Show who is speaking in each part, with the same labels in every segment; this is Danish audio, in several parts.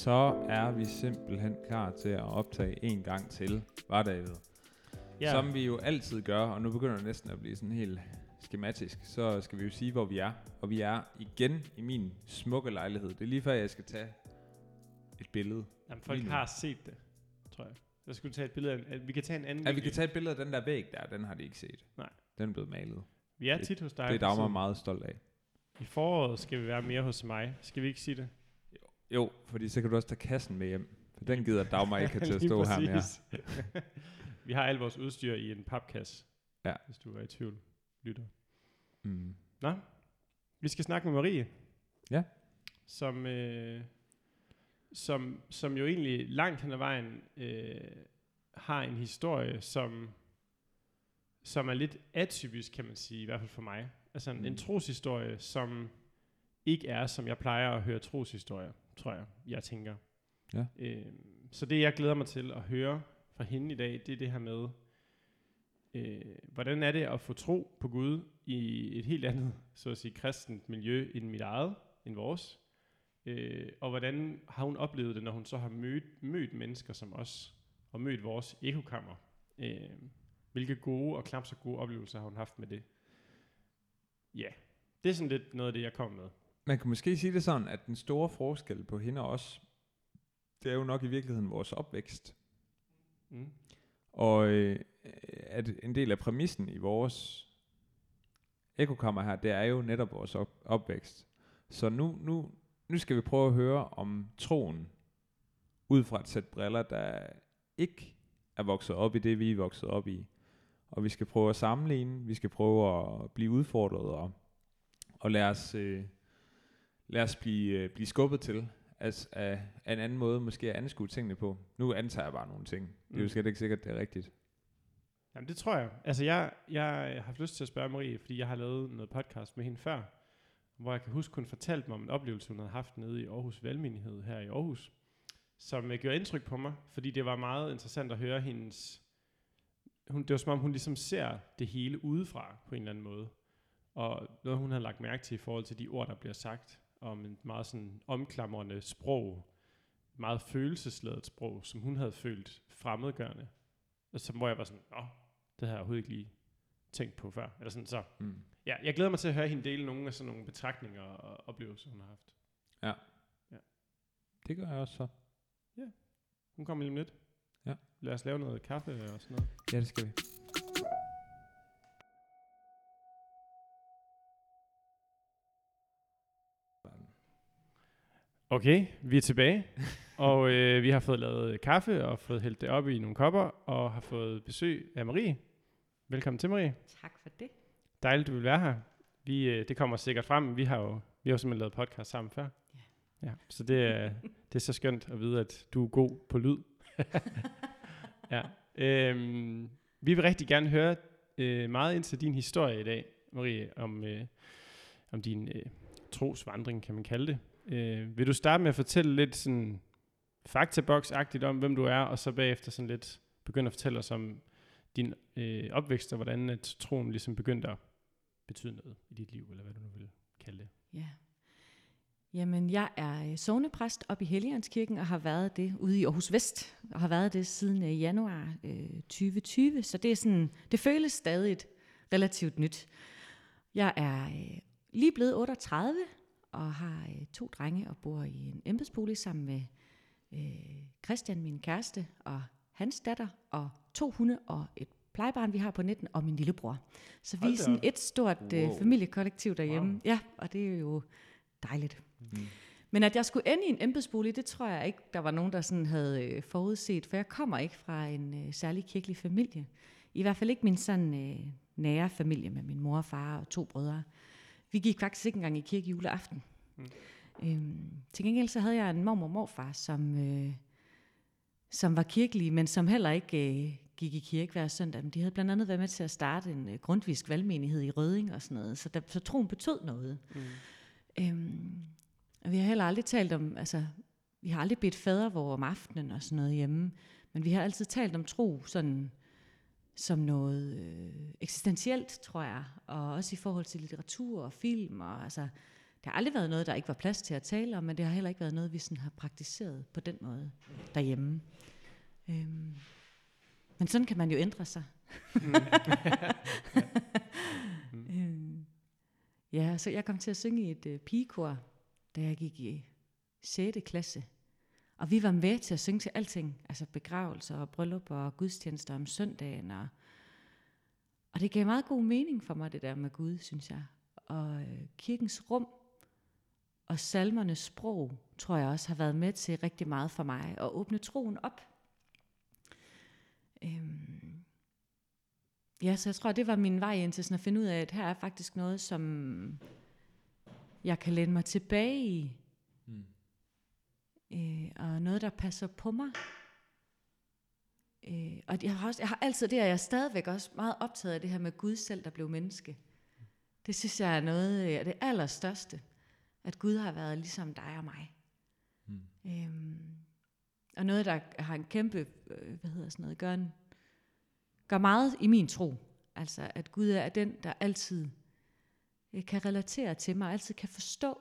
Speaker 1: så er vi simpelthen klar til at optage en gang til, var David?
Speaker 2: Ja.
Speaker 1: Som vi jo altid gør, og nu begynder det næsten at blive sådan helt skematisk, så skal vi jo sige, hvor vi er. Og vi er igen i min smukke lejlighed. Det er lige før, jeg skal tage et billede.
Speaker 2: Jamen, folk har set det, tror jeg. Så skulle tage et billede af, at vi kan tage en anden
Speaker 1: Ja, vi kan tage et billede af den der væg der, den har de ikke set.
Speaker 2: Nej.
Speaker 1: Den er blevet malet.
Speaker 2: Vi er
Speaker 1: det-
Speaker 2: tit hos dig.
Speaker 1: Det er Dagmar meget stolt af.
Speaker 2: I foråret skal vi være mere hos mig. Skal vi ikke sige det?
Speaker 1: Jo, fordi så kan du også tage kassen med hjem. For den gider Dagmar ikke have til at stå her mere.
Speaker 2: vi har al vores udstyr i en papkasse.
Speaker 1: Ja.
Speaker 2: Hvis du er i tvivl, lytter.
Speaker 1: Mm.
Speaker 2: Nå, vi skal snakke med Marie.
Speaker 1: Ja.
Speaker 2: Som, øh, som, som jo egentlig langt hen ad vejen øh, har en historie, som, som er lidt atypisk, kan man sige, i hvert fald for mig. Altså en, mm. en troshistorie, som ikke er, som jeg plejer at høre troshistorier, tror jeg, jeg tænker.
Speaker 1: Ja.
Speaker 2: Øh, så det, jeg glæder mig til at høre fra hende i dag, det er det her med, øh, hvordan er det at få tro på Gud i et helt andet, så at sige, kristent miljø end mit eget, end vores? Øh, og hvordan har hun oplevet det, når hun så har mødt, mødt mennesker som os, og mødt vores ekokammer? Øh, hvilke gode og knap så gode oplevelser har hun haft med det? Ja, det er sådan lidt noget af det, jeg kom med.
Speaker 1: Man kan måske sige det sådan, at den store forskel på hende og os, det er jo nok i virkeligheden vores opvækst.
Speaker 2: Mm.
Speaker 1: Og øh, at en del af præmissen i vores ekokammer her, det er jo netop vores op- opvækst. Så nu, nu, nu skal vi prøve at høre om troen, ud fra et sæt briller, der ikke er vokset op i det, vi er vokset op i. Og vi skal prøve at sammenligne, vi skal prøve at blive udfordret, og, og lade os, øh, lade os blive, øh, blive skubbet til, altså af, af en anden måde måske at anskue tingene på. Nu antager jeg bare nogle ting. Det er jo
Speaker 2: Mm.
Speaker 1: slet ikke sikkert, det er rigtigt.
Speaker 2: Jamen det tror jeg. Altså jeg, jeg har haft lyst til at spørge Marie, fordi jeg har lavet noget podcast med hende før, hvor jeg kan huske, hun fortalte mig om en oplevelse, hun havde haft nede i Aarhus Valgmenighed her i Aarhus, som øh, gjorde indtryk på mig, fordi det var meget interessant at høre hendes... Hun, det var som om, hun ligesom ser det hele udefra på en eller anden måde. Og noget, hun havde lagt mærke til i forhold til de ord, der bliver sagt, om et meget sådan omklamrende sprog, meget følelsesladet sprog, som hun havde følt fremmedgørende. Og så hvor jeg var sådan, åh, det har jeg overhovedet ikke lige tænkt på før. Eller sådan, så
Speaker 1: Mm.
Speaker 2: ja, jeg glæder mig til at høre hende dele nogle af sådan nogle betragtninger og oplevelser, hun har haft.
Speaker 1: Det gør jeg også så.
Speaker 2: Hun kommer lige om lidt.
Speaker 1: Ja.
Speaker 2: Lad os lave noget kaffe og sådan noget.
Speaker 1: Ja, det skal vi.
Speaker 2: Okay, vi er tilbage. og øh, vi har fået lavet kaffe og fået hældt det op i nogle kopper og har fået besøg af Marie. Velkommen til, Marie.
Speaker 3: Tak for det.
Speaker 2: Dejligt, du vil være her. Vi, øh, det kommer sikkert frem. Vi har jo vi har jo simpelthen lavet podcast sammen før.
Speaker 3: Ja.
Speaker 2: ja så det er, det er så skønt at vide, at du er god på lyd. ja. Øhm, vi vil rigtig gerne høre øh, meget ind til din historie i dag, Marie, om, øh, om din øh, trosvandring, kan man kalde det. Øh, vil du starte med at fortælle lidt sådan faktaboks-agtigt om, hvem du er, og så bagefter sådan lidt begynde at fortælle os om din øh, opvækst, og hvordan at troen ligesom begyndte at betyde noget i dit liv, eller hvad du nu vil kalde det.
Speaker 3: Ja. Jamen, jeg er øh, sognepræst op i Helligåndskirken og har været det ude i Aarhus Vest, og har været det siden øh, januar øh, 2020, så det er sådan, det føles stadig relativt nyt. Jeg er øh, lige blevet 38 og har øh, to drenge og bor i en embedsbolig sammen med øh, Christian, min kæreste, og hans datter, og to hunde og et plejebarn, vi har på 19, og min lillebror. Så vi er
Speaker 2: da
Speaker 3: sådan et stort øh,
Speaker 1: Wow.
Speaker 3: familiekollektiv derhjemme.
Speaker 2: Wow.
Speaker 3: Ja, og det er jo dejligt.
Speaker 1: Mm.
Speaker 3: Men at jeg skulle ende i en embedsbolig, det tror jeg ikke, der var nogen, der sådan havde øh, forudset, for jeg kommer ikke fra en øh, særlig kirkelig familie. I hvert fald ikke min sådan øh, nære familie med min mor og far og to brødre. Vi gik faktisk ikke engang i kirke juleaften.
Speaker 2: Mm.
Speaker 3: Øhm, til gengæld så havde jeg en mormor og morfar, som, øh, som var kirkelige, men som heller ikke øh, gik i kirke hver søndag. Men de havde blandt andet været med til at starte en øh, grundvisk valgmenighed i Røding og sådan noget. Så, der, så troen betød noget.
Speaker 2: Mm.
Speaker 3: Øhm, og vi har heller aldrig talt om, altså, vi har aldrig bedt fadervor om aftenen og sådan noget hjemme, men vi har altid talt om tro sådan, som noget øh, eksistentielt, tror jeg, og også i forhold til litteratur og film, og altså, det har aldrig været noget, der ikke var plads til at tale om, men det har heller ikke været noget, vi sådan har praktiseret på den måde derhjemme. Øhm, men sådan kan man jo ændre sig.
Speaker 2: Mm.
Speaker 3: øhm, ja, så jeg kom til at synge i et øh, pigekor, da jeg gik i 6. klasse. Og vi var med til at synge til alting, altså begravelser og bryllupper og gudstjenester om søndagen. Og, og det gav meget god mening for mig, det der med Gud, synes jeg. Og øh, kirkens rum og salmernes sprog, tror jeg også har været med til rigtig meget for mig at åbne troen op. Øhm, ja, så jeg tror, det var min vej ind til sådan at finde ud af, at her er faktisk noget, som jeg kan læne mig tilbage i, øh, og noget, der passer på mig. Øh, og jeg har, også, jeg har altid, det er jeg stadigvæk også meget optaget af det her med Gud selv, der blev menneske. Det synes jeg er noget af det allerstørste, at Gud har været ligesom dig og mig.
Speaker 1: Mm.
Speaker 3: Øhm, og noget, der har en kæmpe, øh, hvad hedder sådan noget, gør, en, gør meget i min tro. Altså, at Gud er den, der altid øh, kan relatere til mig, altid kan forstå.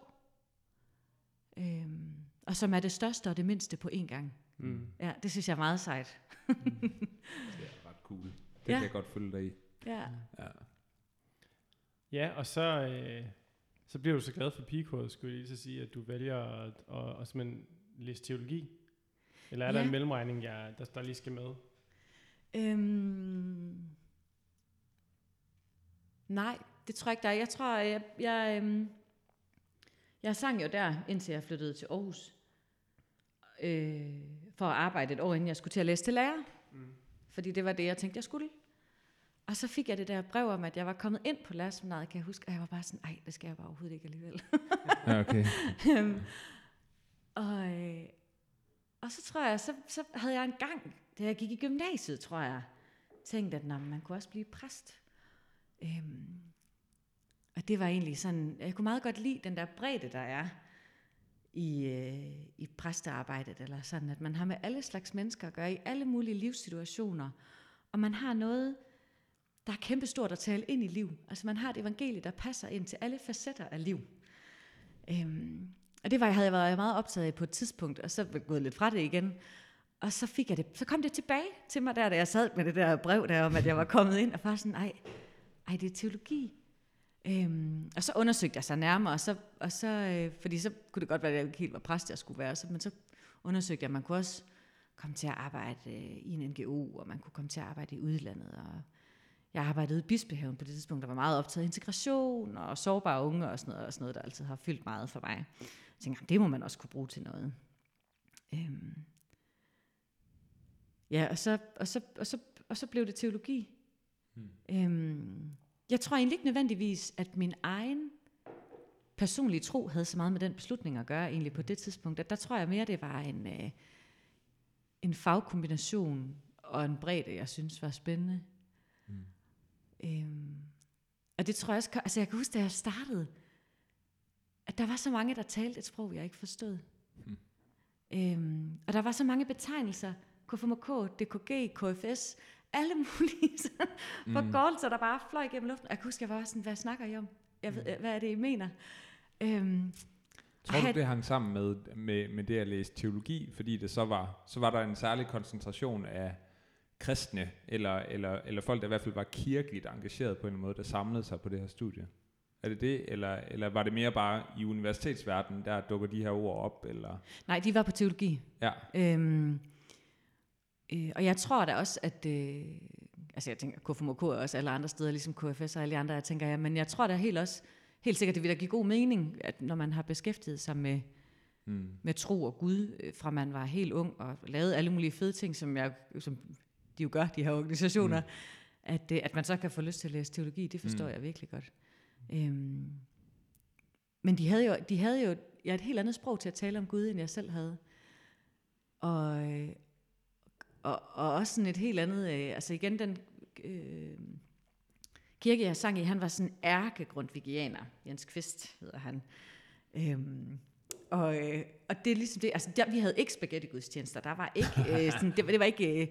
Speaker 3: Øhm, og som er det største og det mindste på én gang.
Speaker 2: Mm.
Speaker 3: Ja, det synes jeg er meget sejt.
Speaker 1: Det er ret cool. Det
Speaker 3: Ja.
Speaker 1: kan jeg godt følge dig i.
Speaker 3: Ja.
Speaker 1: Ja.
Speaker 2: Ja, og så, øh, så bliver du så glad for pigekoret, skulle jeg lige så sige, at du vælger at, at, at simpelthen læse teologi. Eller er der
Speaker 3: Ja.
Speaker 2: en mellemregning, jeg, der, der lige skal med?
Speaker 3: Øhm, nej, det tror jeg ikke, der er. Jeg tror, jeg, jeg, øhm, jeg sang jo der, indtil jeg flyttede til Aarhus. Øh, for at arbejde et år, inden jeg skulle til at læse til lærer.
Speaker 2: Mm.
Speaker 3: Fordi det var det, jeg tænkte, jeg skulle. Og så fik jeg det der brev om, at jeg var kommet ind på lærerseminaret, kan jeg huske. Og jeg var bare sådan, ej, det skal jeg bare overhovedet ikke alligevel.
Speaker 1: ja, okay.
Speaker 3: Øhm, og, øh, og så tror jeg, så, så havde jeg en gang, da jeg gik i gymnasiet, tror jeg, tænkt, at men man kunne også blive præst. Øhm, og det var egentlig sådan, jeg kunne meget godt lide den der bredde, der er i, øh, i præstearbejdet, eller sådan, at man har med alle slags mennesker at gøre i alle mulige livssituationer, og man har noget, der er kæmpestort at tale ind i liv. Altså man har et evangelie, der passer ind til alle facetter af liv. Øhm, og det var, jeg havde jeg været meget optaget af på et tidspunkt, og så var jeg gået lidt fra det igen. Og så fik jeg det, så kom det tilbage til mig der, da jeg sad med det der brev der om, at jeg var kommet ind, og var sådan, ej, ej det er teologi. Øhm, og så undersøgte jeg sig nærmere, og så, og så øh, fordi så kunne det godt være, at jeg ikke helt var præst, jeg skulle være, så, men så undersøgte jeg, at man kunne også komme til at arbejde øh, i en NGO, og man kunne komme til at arbejde i udlandet, og jeg arbejdede i Bispehaven på det tidspunkt, der var meget optaget af integration og sårbare unge og sådan noget, og sådan noget der altid har fyldt meget for mig. Jeg tænkte, det må man også kunne bruge til noget. Øhm. Ja, og så, og, så, og, så, og så blev det teologi.
Speaker 1: Hmm.
Speaker 3: Øhm. Jeg tror egentlig ikke nødvendigvis, at min egen personlige tro havde så meget med den beslutning at gøre egentlig på det tidspunkt. At der tror jeg mere, det var en, øh, en fagkombination og en bredde, jeg synes var spændende.
Speaker 1: Mm.
Speaker 3: Øhm, og det tror jeg også, altså jeg kan huske, da jeg startede, at der var så mange, der talte et sprog, jeg ikke forstod.
Speaker 1: Hmm.
Speaker 3: Øhm, og der var så mange betegnelser, KFMK, DKG, KFS, alle mulige
Speaker 1: Mm.
Speaker 3: forgårdelser, der bare fløj gennem luften. Og jeg kan huske, jeg var også sådan, hvad snakker I om? Jeg ved, hvad er det, I mener? Øhm,
Speaker 1: Tror du, det hang sammen med, med, med det at læse teologi, fordi det så var, så var der en særlig koncentration af kristne, eller, eller, eller folk, der i hvert fald var kirkeligt engageret på en måde, der samlede sig på det her studie? Er det det, eller, eller var det mere bare i universitetsverdenen, der dukker de her ord op? Eller?
Speaker 3: nej, de var på teologi.
Speaker 1: Ja,
Speaker 3: Øhm, øh, og jeg tror da også, at... Øh, altså jeg tænker, KFMK er også alle andre steder, ligesom KFS og alle andre, jeg tænker, ja, men jeg tror da helt også, helt sikkert, det vil da give god mening, at når man har beskæftiget sig med,
Speaker 1: mm.
Speaker 3: med tro og Gud, øh, fra man var helt ung, og lavede alle mulige fede ting, som, jeg, som de jo gør, de her organisationer,
Speaker 1: Mm.
Speaker 3: at, øh, at man så kan få lyst til at læse teologi, det forstår
Speaker 1: Mm.
Speaker 3: mm. jeg virkelig godt. Øhm, men de havde jo, de havde jo ja, et helt andet sprog til at tale om Gud, end jeg selv havde. Og, øh, og, og også sådan et helt andet, øh, altså igen den øh, kirke, jeg sang i, han var sådan ærke-grundvigianer, Jens Kvist hedder han. Øhm, og, øh, og det er ligesom det, altså der, vi havde ikke spaghetti-gudstjenester, der var ikke, øh, sådan, det, var, det var ikke, øh,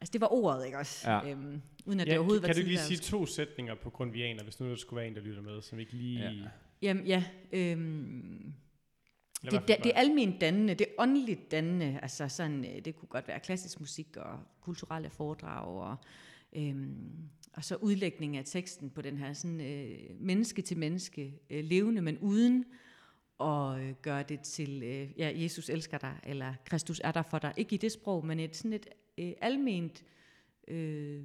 Speaker 3: altså det var ordet, ikke også?
Speaker 1: Ja.
Speaker 3: Øhm, uden at
Speaker 2: Ja,
Speaker 3: det overhovedet
Speaker 2: kan
Speaker 3: var
Speaker 2: du ikke lige sige to sætninger på grundvianer, hvis nu der skulle være en, der lytter med, som ikke lige...
Speaker 1: Ja.
Speaker 2: Ja.
Speaker 3: Jamen ja, øhm, det,
Speaker 2: hvad
Speaker 3: det, er almindeligt dannende, det er åndeligt dannende, altså sådan, øh, det kunne godt være klassisk musik og kulturelle foredrag og, øhm, og så udlægning af teksten på den her sådan øh, menneske til menneske øh, levende, men uden at øh, gøre det til, øh, ja, Jesus elsker dig, eller Kristus er der for dig. Ikke i det sprog, men et sådan et øh, alment øh,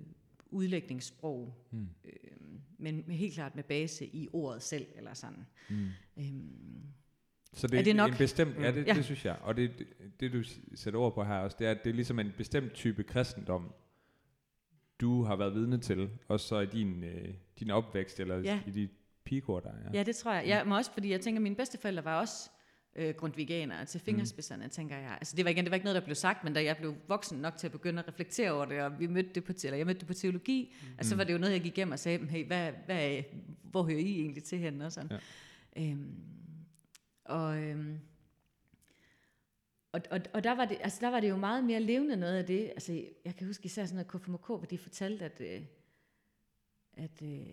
Speaker 3: udlægningssprog,
Speaker 1: Mm.
Speaker 3: øh, men helt klart med base i ordet selv, eller sådan.
Speaker 1: Mm.
Speaker 3: Øhm,
Speaker 1: Så det
Speaker 3: Er det nok?
Speaker 1: en bestemt, ja,
Speaker 2: Mm.
Speaker 1: det,
Speaker 3: Ja.
Speaker 1: det synes jeg. Og det, det, det, du sætter ord på her også, det er, at det er ligesom en bestemt type kristendom, du har været vidne til, og så i din, øh, din opvækst, eller
Speaker 3: Ja.
Speaker 1: i dit pigekor der. Ja.
Speaker 3: Ja, det tror jeg. Ja, men også fordi jeg tænker, at mine bedsteforældre var også øh, grundviganere til fingerspidserne, mm. tænker jeg. Altså det var, igen, det var ikke noget, der blev sagt, men da jeg blev voksen nok til at begynde at reflektere over det, og vi mødte det på, eller jeg mødte det på teologi, mm. altså så var det jo noget, jeg gik hjem og sagde, hey, hvad, hvad, er- hvor hører I egentlig til henne? Og, sådan. Ja. Øhm, og, øhm, og, og, og der, var det, altså der var det jo meget mere levende noget af det. Altså, jeg kan huske især sådan noget KFMK, hvor de fortalte, at, øh, at øh,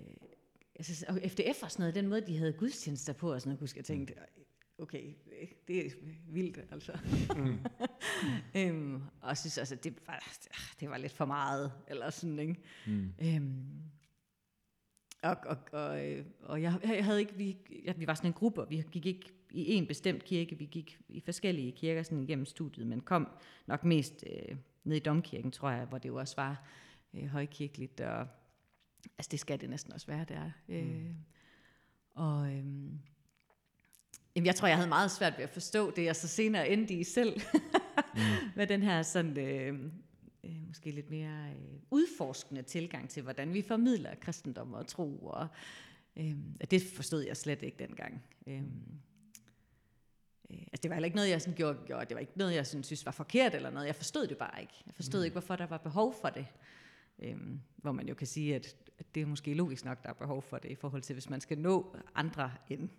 Speaker 3: altså, og FDF og sådan noget, den måde, de havde gudstjenester på, og sådan noget, husk, jeg tænkte, okay, det er vildt, altså.
Speaker 2: Mm.
Speaker 3: øhm, og jeg synes altså, det var, det var lidt for meget, eller sådan, ikke?
Speaker 1: Mm.
Speaker 3: Øhm, og, og, og, øh, og jeg, jeg havde ikke, vi, ja, vi var sådan en gruppe, og vi gik ikke i en bestemt kirke, vi gik i forskellige kirker sådan igennem studiet, men kom nok mest øh, ned i domkirken, tror jeg, hvor det jo også var øh, højkirkeligt, og altså det skal det næsten også være der. Øh,
Speaker 2: Mm.
Speaker 3: Og øhm, jamen, jeg tror, jeg havde meget svært ved at forstå det, jeg så senere endte i selv,
Speaker 1: Mm.
Speaker 3: med den her sådan, øh, øh, måske lidt mere øh, udforskende tilgang til, hvordan vi formidler kristendom og tro. Og, øh, og det forstod jeg slet ikke dengang. Øh, øh, altså det var heller ikke noget, jeg sådan gjorde, gjorde, det var ikke noget, jeg sådan, synes var forkert eller noget. Jeg forstod det bare ikke. Jeg forstod
Speaker 1: Mm.
Speaker 3: ikke, hvorfor der var behov for det. Øh, hvor man jo kan sige, at, at det er måske logisk nok, der er behov for det, i forhold til, hvis man skal nå andre end
Speaker 2: En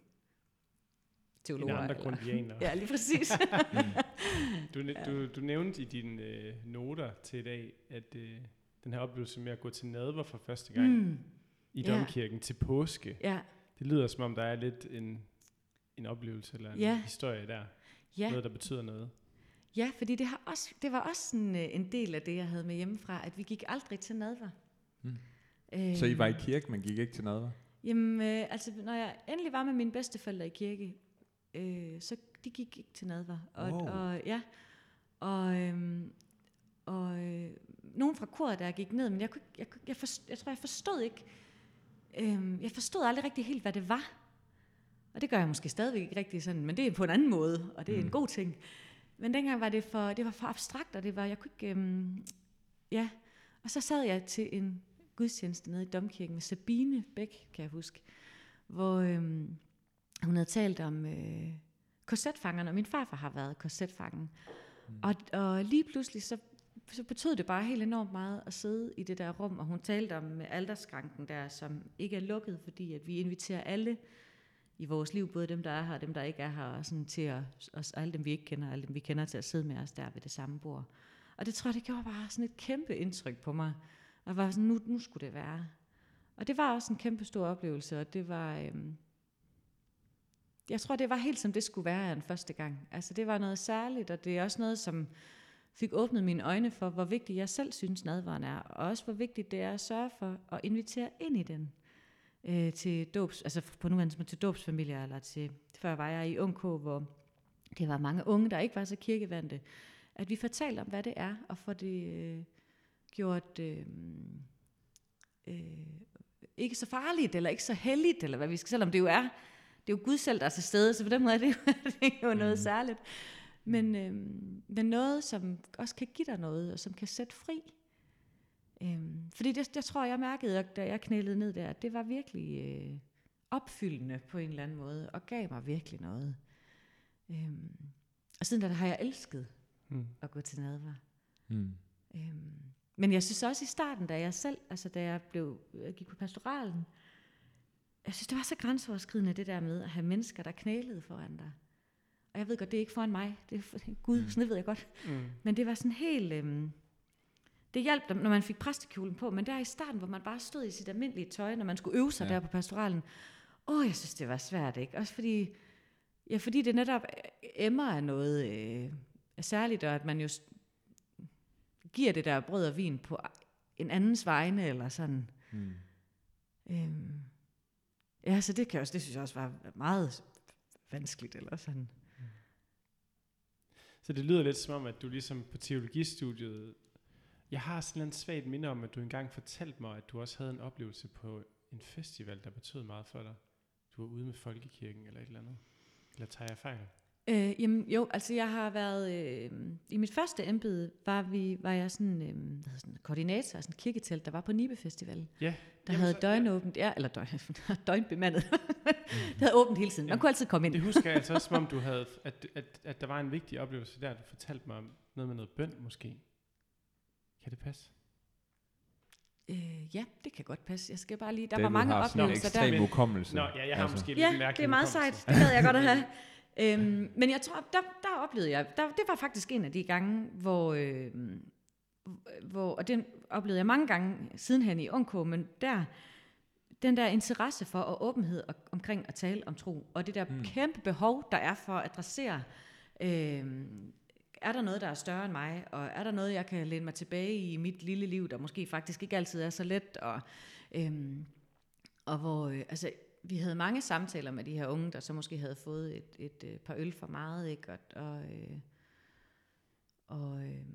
Speaker 3: teologer.
Speaker 2: andre
Speaker 3: eller-
Speaker 2: grundvianer.
Speaker 3: Ja, lige præcis.
Speaker 2: Du, næ- du, du nævnte i dine øh, noter til i dag, at øh, den her oplevelse med at gå til nadver for første gang mm.
Speaker 3: mm,
Speaker 2: i
Speaker 3: ja.
Speaker 2: domkirken til påske,
Speaker 3: ja,
Speaker 2: det lyder som om, der er lidt en, en oplevelse eller en
Speaker 3: Ja.
Speaker 2: historie der.
Speaker 3: ja.
Speaker 2: Noget, der betyder noget.
Speaker 3: Ja, fordi det, har også, det var også sådan, øh, en del af det, jeg havde med hjemmefra, at vi gik aldrig til nadver.
Speaker 1: Mm.
Speaker 3: Øh,
Speaker 1: Så I var i kirke, men gik ikke til noget?
Speaker 3: Jamen, øh, altså, når jeg endelig var med mine bedsteforældre i kirke, øh, så de gik ikke til nadver. Og,
Speaker 1: Wow.
Speaker 3: og, ja, og, øhm, og øh, nogen fra koret, der gik ned, men jeg, kunne, ikke- jeg, jeg, forstod, jeg tror, jeg forstod ikke, øh, jeg forstod aldrig rigtig helt, hvad det var. Og det gør jeg måske stadigvæk ikke rigtig sådan, men det er på en anden måde, og det er mm. En god ting. Men dengang var det for, det var for abstrakt, og det var, jeg kunne ikke, øhm, ja. Og så sad jeg til en gudstjeneste nede i Domkirken med Sabine Bæk, kan jeg huske, hvor øhm, hun havde talt om øh, korsetfangerne, og min farfar har været korsetfangen. Mm. Og, og lige pludselig, så, så betød det bare helt enormt meget at sidde i det der rum, og hun talte om aldersskranken der, som ikke er lukket, fordi at vi inviterer alle i vores liv, både dem, der er her og dem, der ikke er her, og sådan til at, os, alle dem, vi ikke kender, og alle dem, vi kender, til at sidde med os der ved det samme bord. Og det tror jeg, det gjorde bare sådan et kæmpe indtryk på mig. Og var sådan, nu, nu skulle det være. Og det var også en kæmpe stor oplevelse, og det var... Øhm, jeg tror, det var helt som det skulle være en første gang. Altså, det var noget særligt, og det er også noget, som fik åbnet mine øjne for, hvor vigtigt jeg selv synes nadvaren er, og også hvor vigtigt det er at sørge for at invitere ind i den øh, til dobs, altså på nuværende som til dobsfamilier, eller til, før var jeg i UK, hvor det var mange unge, der ikke var så kirkevandte, at vi fortalte om, hvad det er, og får det øh, gjort øh, øh, ikke så farligt, eller ikke så heldigt, eller hvad vi skal, selvom det jo er, det er jo Gud selv, der er til stede, så på den måde er det jo, det er jo noget
Speaker 1: Mhm.
Speaker 3: særligt. Men, øh, men noget, som også kan give dig noget, og som kan sætte fri. Øhm, fordi det, jeg tror, jeg mærkede, da jeg knælede ned der, at det var virkelig øh, opfyldende på en eller anden måde, og gav mig virkelig noget. Øhm, og siden da har jeg elsket
Speaker 2: Mm.
Speaker 3: at gå til nadver.
Speaker 1: Mm.
Speaker 3: Øhm, men jeg synes også i starten, da jeg selv, altså da jeg blev, jeg gik på pastoralen, jeg synes, det var så grænseoverskridende, det der med at have mennesker, der knælede foran dig. Og jeg ved godt, det er ikke foran mig, det er for Gud,
Speaker 1: Mm.
Speaker 3: sådan ved jeg godt.
Speaker 2: Mm.
Speaker 3: Men det var sådan helt... Øhm, det hjalp dem, når man fik præstekjolen på, men der i starten, hvor man bare stod i sit almindelige tøj, når man skulle øve sig
Speaker 1: Ja.
Speaker 3: der på pastoralen, åh, jeg synes, det var svært, ikke? Også fordi, ja, fordi det netop emmer af noget øh, særligt, og at man jo giver det der brød og vin på en andens vegne, eller sådan.
Speaker 1: Mm.
Speaker 3: Øhm, ja, så det, kan også, det synes jeg også var meget vanskeligt, eller sådan.
Speaker 2: Så det lyder lidt som om, at du ligesom på teologistudiet, jeg har sådan en svagt minde om, at du engang fortalte mig, at du også havde en oplevelse på en festival, der betød meget for dig. Du var ude med folkekirken eller et eller andet. Eller tager jeg fejl?
Speaker 3: Øh, jamen jo, altså jeg har været, øh, i mit første embede var, vi, var jeg sådan, øh, hvad hedder sådan koordinator af sådan et kirketelt, der var på Nibe Festival.
Speaker 2: Ja.
Speaker 3: Der
Speaker 2: Jamen,
Speaker 3: havde
Speaker 2: så-
Speaker 3: døgnåbent, ja, eller døgn, døgnbemandet. det havde åbent hele tiden. Man kunne altid komme ind.
Speaker 2: Det husker jeg altså også, som om du havde, at, at, at der var en vigtig oplevelse der, du fortalte mig om noget med noget bøn måske. Kan det passe?
Speaker 3: Øh, ja, det kan godt passe. Jeg skal bare lige, der
Speaker 1: David
Speaker 3: var mange oplevelser der.
Speaker 1: ekstrem
Speaker 2: Men-
Speaker 1: hukommelse.
Speaker 2: Nå, ja, jeg har måske lidt
Speaker 3: Ja, det er meget sejt. Det gad jeg godt at have. øhm, men jeg tror, der, der oplevede jeg, der, det var faktisk en af de gange, hvor, øh, hvor, og den oplevede jeg mange gange sidenhen i UK, men der, den der interesse for og åbenhed og, omkring at tale om tro, og det der
Speaker 1: mm.
Speaker 3: kæmpe behov, der er for at adressere, øh, er der noget, der er større end mig, og er der noget, jeg kan læne mig tilbage i mit lille liv, der måske faktisk ikke altid er så let, og, øhm, og hvor, øh, altså, vi havde mange samtaler med de her unge, der så måske havde fået et, et, et par øl for meget, ikke? Og, og, øh, og øh,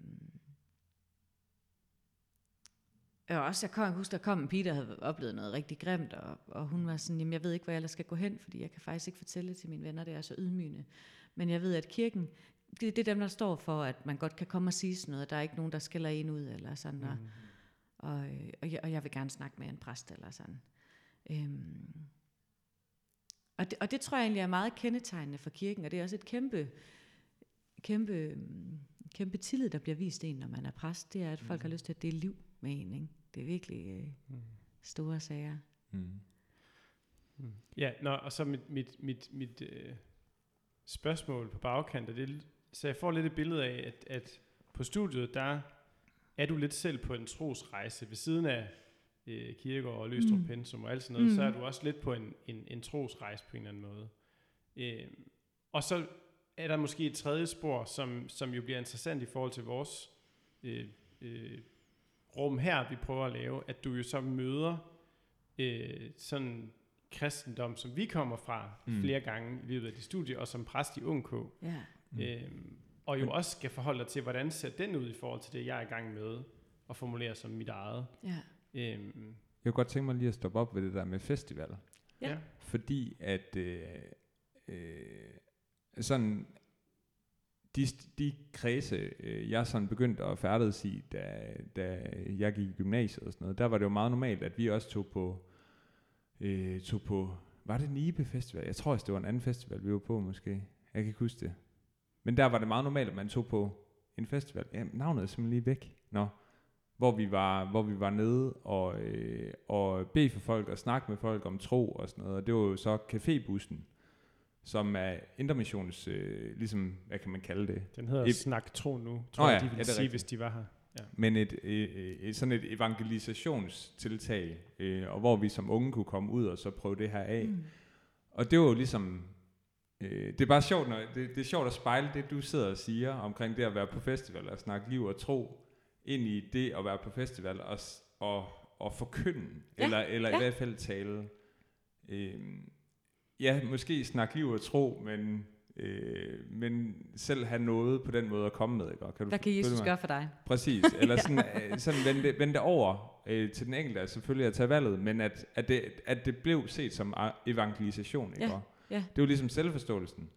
Speaker 3: og også, jeg kan huske, der kom en pige, der havde oplevet noget rigtig grimt, og, og hun var sådan, jamen jeg ved ikke, hvor jeg ellers skal gå hen, fordi jeg kan faktisk ikke fortælle det til mine venner, det er så ydmygende. Men jeg ved, at kirken, det, det er dem, der står for, at man godt kan komme og sige sådan noget, der er ikke nogen, der skiller en ud, eller sådan, mm. og, og, øh, og, jeg, og jeg vil gerne snakke med en præst, eller sådan. Øhm, og, det, og det tror jeg egentlig er meget kendetegnende for kirken, og det er også et kæmpe, kæmpe, kæmpe tillid, der bliver vist en, når man er præst, det er, at folk har lyst til at dele liv med en. Ikke? Det er virkelig øh,
Speaker 2: Mm.
Speaker 3: store sager.
Speaker 1: Mm.
Speaker 2: Mm. Ja, nå, og så mit, mit, mit, mit øh, spørgsmål på bagkant, og det, så jeg får lidt et billede af, at, at på studiet, der er du lidt selv på en trosrejse ved siden af øh, Kirkegaard og Løstrup
Speaker 3: Mm.
Speaker 2: Pensum og alt sådan noget, mm. så er du også lidt på en, en, en trosrejse på en eller anden måde. Øh, og så er der måske et tredje spor, som, som jo bliver interessant i forhold til vores øh, øh, rum her, vi prøver at lave, at du jo så møder øh, sådan kristendom, som vi kommer fra
Speaker 1: Mm.
Speaker 2: flere gange i løbet af de studier, og som præst i UNK,
Speaker 3: Ja.
Speaker 1: Mm.
Speaker 2: øhm, og jo også skal forholde dig til, hvordan ser den ud i forhold til det, jeg er i gang med at formulere som mit eget.
Speaker 3: Ja.
Speaker 2: Øhm,
Speaker 1: Jeg kunne godt tænke mig lige at stoppe op ved det der med festival.
Speaker 3: Ja.
Speaker 2: Ja.
Speaker 1: Fordi at øh, øh, sådan de, de kredse, øh, jeg sådan begyndte at færdes i, da, da jeg gik i gymnasiet og sådan noget, der var det jo meget normalt, at vi også tog på, øh, tog på, var det Nibe Festival? Jeg tror også, det var en anden festival, vi var på måske. Jeg kan ikke huske det. Men der var det meget normalt, at man tog på en festival. Ja, navnet er simpelthen lige væk. Nå. Hvor vi var, hvor vi var nede og, øh, og bede for folk og snakke med folk om tro og sådan noget. Og det var jo så cafébussen, som er Intermissions, øh, ligesom, hvad kan man kalde det?
Speaker 2: den hedder
Speaker 1: Et-
Speaker 2: Snak Tro nu, tror jeg,
Speaker 1: ja,
Speaker 2: de
Speaker 1: ja,
Speaker 2: ville
Speaker 1: det er
Speaker 2: sige,
Speaker 1: rigtigt.
Speaker 2: hvis de var her. Ja.
Speaker 1: Men et, øh, øh, et, sådan et evangelisationstiltag, øh, og hvor vi som unge kunne komme ud og så prøve det her af.
Speaker 3: Mm.
Speaker 1: Og det var jo ligesom, øh, det er bare sjovt, når, det, det er sjovt at spejle det, du sidder og siger omkring det at være på festival og snakke liv og tro, ind i det at være på festival og, og, og forkynde,
Speaker 3: Ja,
Speaker 1: eller, eller
Speaker 3: ja.
Speaker 1: i hvert fald tale. Øh, ja, måske snakke liv og tro, men, øh, men selv have noget på den måde at komme med. Ikke? Og Kan du
Speaker 3: Hvad kan
Speaker 1: følge
Speaker 3: Jesus
Speaker 1: mig?
Speaker 3: gøre for dig?
Speaker 1: Præcis, eller sådan, øh, sådan vende, det, vende det over øh, til den enkelte, selvfølgelig at tage valget, men at, at, det, at det blev set som evangelisation, ikke?
Speaker 3: Ja,
Speaker 1: Og
Speaker 3: ja.
Speaker 1: Det er jo ligesom selvforståelsen.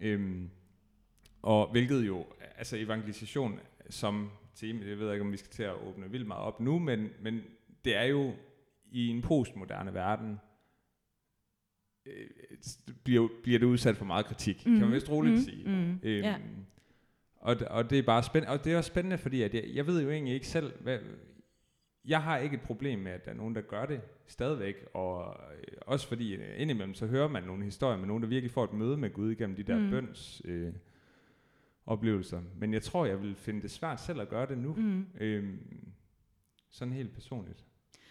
Speaker 1: Øhm, og hvilket jo, altså evangelisation som tema, jeg ved ikke, om vi skal til at åbne vildt meget op nu, men, men det er jo i en postmoderne verden, øh, bliver, bliver det udsat for meget kritik, mm. kan man vist roligt
Speaker 3: mm,
Speaker 1: sige.
Speaker 3: Mm,
Speaker 1: Øhm,
Speaker 3: ja.
Speaker 1: og, og det er bare spændende, og det er også spændende, fordi at jeg, jeg ved jo egentlig ikke selv, hvad, jeg har ikke et problem med, at der er nogen, der gør det stadigvæk, og øh, også fordi øh, indimellem så hører man nogle historier med nogen, der virkelig får et møde med Gud igennem de der mm. Bøns øh, oplevelser. Men jeg tror, jeg vil finde det svært selv at gøre det nu, mm. Øhm, sådan helt personligt.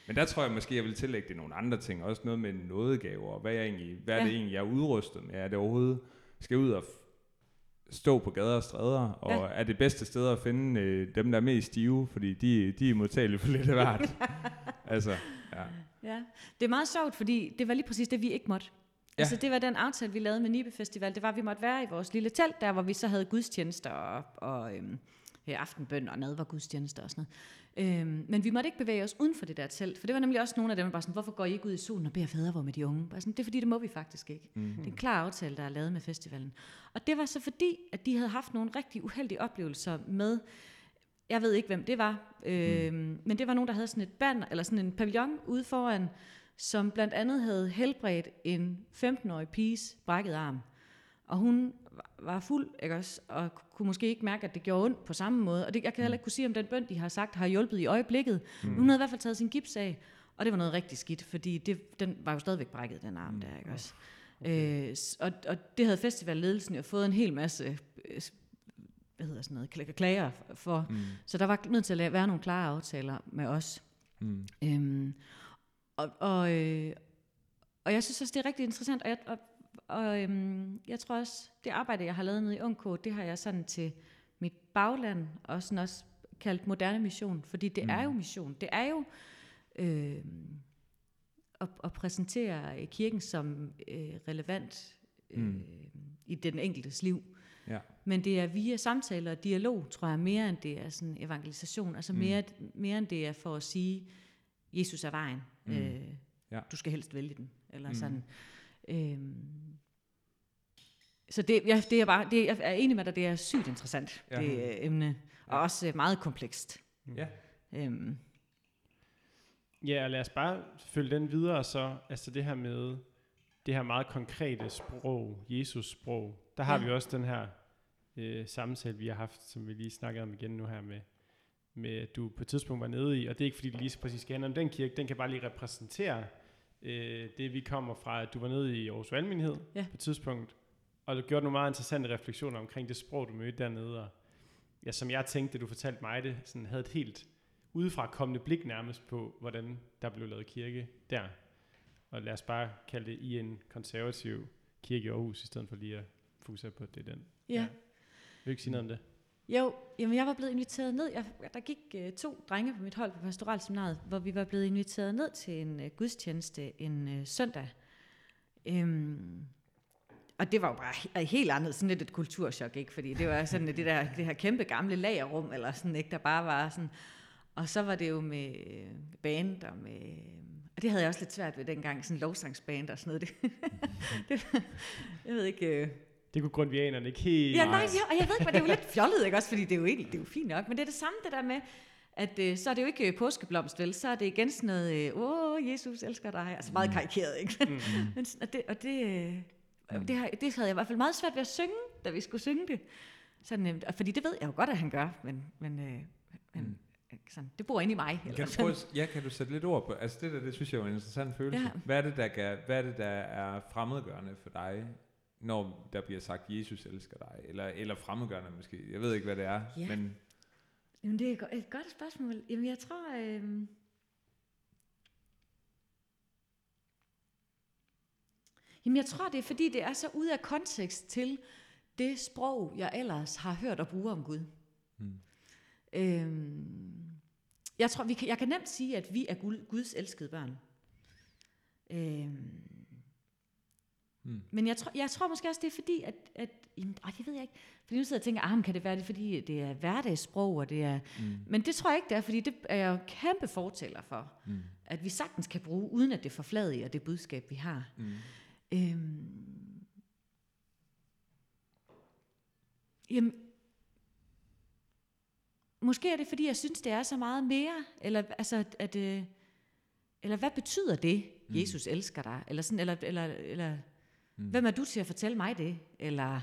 Speaker 1: Men der tror jeg måske, jeg vil tillægge det nogle andre ting. Også noget med nådegaver. Hvad er, egentlig, hvad er
Speaker 3: Ja.
Speaker 1: det egentlig, jeg er udrustet med? Er det overhovedet, skal jeg ud og stå på gader og stræder? Og
Speaker 3: Ja.
Speaker 1: er det bedste sted at finde øh, dem, der er mest stive? Fordi de, de er modtagelige for lidt af hvert. altså, ja.
Speaker 3: Ja, det er meget sjovt, fordi det var lige præcis det, vi ikke måtte. Ja. Altså, det var den aftale, vi lavede med Nibe Festival. Det var, at vi måtte være i vores lille telt, der hvor vi så havde gudstjenester og, og øhm, aftenbøn og nadver gudstjenester og sådan noget. Øhm, men vi måtte ikke bevæge os uden for det der telt, for det var nemlig også nogle af dem, der bare sådan, hvorfor går I ikke ud i solen og beder fadervor med de unge? Bare sådan, det er fordi, det må vi faktisk ikke.
Speaker 1: Mm.
Speaker 3: Det er en klar aftale, der er lavet med festivalen. Og det var så fordi, at de havde haft nogle rigtig uheldige oplevelser med, jeg ved ikke, hvem det var, øh, mm. men det var nogen, der havde sådan et banner, eller sådan en pavillon ude foran, som blandt andet havde helbredt en 15-årig piges brækket arm. Og hun var- fuld, ikke også, og kunne måske ikke mærke, at det gjorde ondt på samme måde. Og det, jeg kan heller ikke kunne sige, om den bøn, de har sagt, har hjulpet i øjeblikket. Mm. Hun havde i hvert fald taget sin gips af, og det var noget rigtig skidt, fordi det, den var jo stadigvæk brækket, den arm der, ikke også. Okay. Øh, og, og det havde festivalledelsen jo fået en hel masse øh, hvad hedder sådan noget, kla- klager for. Mm. Så der var nødt til at være nogle klare aftaler med os.
Speaker 1: Mm.
Speaker 3: Øhm, og, og, øh, og jeg synes også, det er rigtig interessant, og jeg, og, og øhm, jeg tror også, det arbejde, jeg har lavet nede i UNK, det har jeg sådan til mit bagland, og sådan også kaldt moderne mission, fordi det mm. er jo mission. Det er jo øh, at, at præsentere kirken som øh, relevant øh,
Speaker 1: Mm.
Speaker 3: i den enkeltes liv.
Speaker 1: Ja.
Speaker 3: Men det er via samtaler og dialog, tror jeg, mere end det er sådan evangelisation. Altså
Speaker 1: Mm.
Speaker 3: mere, mere end det er for at sige, Jesus er vejen.
Speaker 1: Mm.
Speaker 3: Øh,
Speaker 1: Ja.
Speaker 3: Du skal helst vælge den. Eller
Speaker 1: Mm.
Speaker 3: sådan. Øhm, så det, ja, det er bare, det, jeg er enig med dig, det er sygt interessant,
Speaker 1: Ja.
Speaker 3: det øh, emne. Og
Speaker 1: Ja.
Speaker 3: også øh, meget komplekst.
Speaker 1: Ja.
Speaker 3: Øhm,
Speaker 2: Ja, og lad os bare følge den videre så. Altså det her med det her meget konkrete sprog, Jesus sprog. Der har
Speaker 3: Ja.
Speaker 2: vi også den her øh, samtale, vi har haft, som vi lige snakkede om igen nu her med, med at du på et tidspunkt var nede i, og det er ikke fordi, det lige så præcis skal handle om den kirke, den kan bare lige repræsentere øh, det, vi kommer fra, at du var nede i Aarhus Valgmenighed
Speaker 3: Ja.
Speaker 2: på et tidspunkt, og du gjorde nogle meget interessante refleksioner omkring det sprog, du mødte dernede, og ja, som jeg tænkte, du fortalte mig det, sådan havde et helt udefra kommende blik nærmest på, hvordan der blev lavet kirke der. Og lad os bare kalde det i en konservativ kirke i Aarhus, i stedet for lige at fokusere på, at det er den.
Speaker 3: ja.
Speaker 2: Vil du ikke sige noget om det?
Speaker 3: Jo, jamen jeg var blevet inviteret ned. Jeg, der gik uh, to drenge på mit hold på pastoralseminaret, hvor vi var blevet inviteret ned til en uh, gudstjeneste en uh, søndag. Um, og det var jo bare he- helt andet, sådan lidt et kulturschok, ikke? Fordi det var sådan det, der, det her kæmpe gamle lagerrum, eller sådan, ikke? Der bare var sådan... Og så var det jo med øh, band og med... Og det havde jeg også lidt svært ved dengang, sådan lovsangsband og sådan noget. Det, det, jeg ved ikke... Øh,
Speaker 2: Det kunne grundvianerne ikke helt...
Speaker 3: Ja, nej, ja, og jeg ved ikke, hvad det er jo lidt fjollet, ikke også? Fordi det er jo egentlig, det er jo fint nok, men det er det samme, det der med, at øh, så er det jo ikke øh, påskeblomst, vel? Så er det igen sådan noget, øh, åh, Jesus elsker dig. Altså meget karikeret, ikke?
Speaker 2: Mm.
Speaker 3: men, og det, og det, øh, det, har, det havde jeg i hvert fald meget svært ved at synge, da vi skulle synge det. Sådan, øh, fordi det ved jeg jo godt, at han gør, men, men, øh, men
Speaker 1: Mm.
Speaker 3: sådan, det bor inde i mig. Eller
Speaker 1: Kan du, prøve, ja, kan du sætte lidt ord på? Altså det der, det synes jeg er en interessant følelse.
Speaker 3: Ja.
Speaker 1: Hvad, er det, der kan, hvad er det, der er fremmedgørende for dig, når der bliver sagt, Jesus elsker dig? Eller, eller fremmedgørende måske. Jeg ved ikke, hvad det er.
Speaker 3: Ja.
Speaker 1: Men
Speaker 3: Jamen, det er et godt spørgsmål. Jamen, jeg tror... Øh... Jamen, jeg tror, det er, fordi det er så ude af kontekst til det sprog, jeg ellers har hørt og bruge om Gud.
Speaker 1: Mm.
Speaker 3: Øhm, jeg tror, vi kan, jeg kan nemt sige, at vi er Gud, Guds elskede børn. Øhm,
Speaker 1: Mm.
Speaker 3: men jeg tror, jeg tror måske også, det er fordi, at, at jamen, åh, det ved jeg ikke. Fordi nu sidder jeg og tænker, ah, kan det være det, fordi det er hverdagssprog, og det er...
Speaker 1: Mm.
Speaker 3: Men det tror jeg ikke, det er, fordi det er jeg jo kæmpe fortæller for,
Speaker 1: Mm.
Speaker 3: at vi sagtens kan bruge, uden at det forfladiger det budskab, vi har.
Speaker 1: Mm.
Speaker 3: Øhm, jamen, måske er det, fordi jeg synes, det er så meget mere, eller altså, at, øh, eller hvad betyder det,
Speaker 1: Mm.
Speaker 3: Jesus elsker dig? Eller, sådan, eller, eller, eller
Speaker 1: Mm.
Speaker 3: hvem er du til at fortælle mig det? Eller,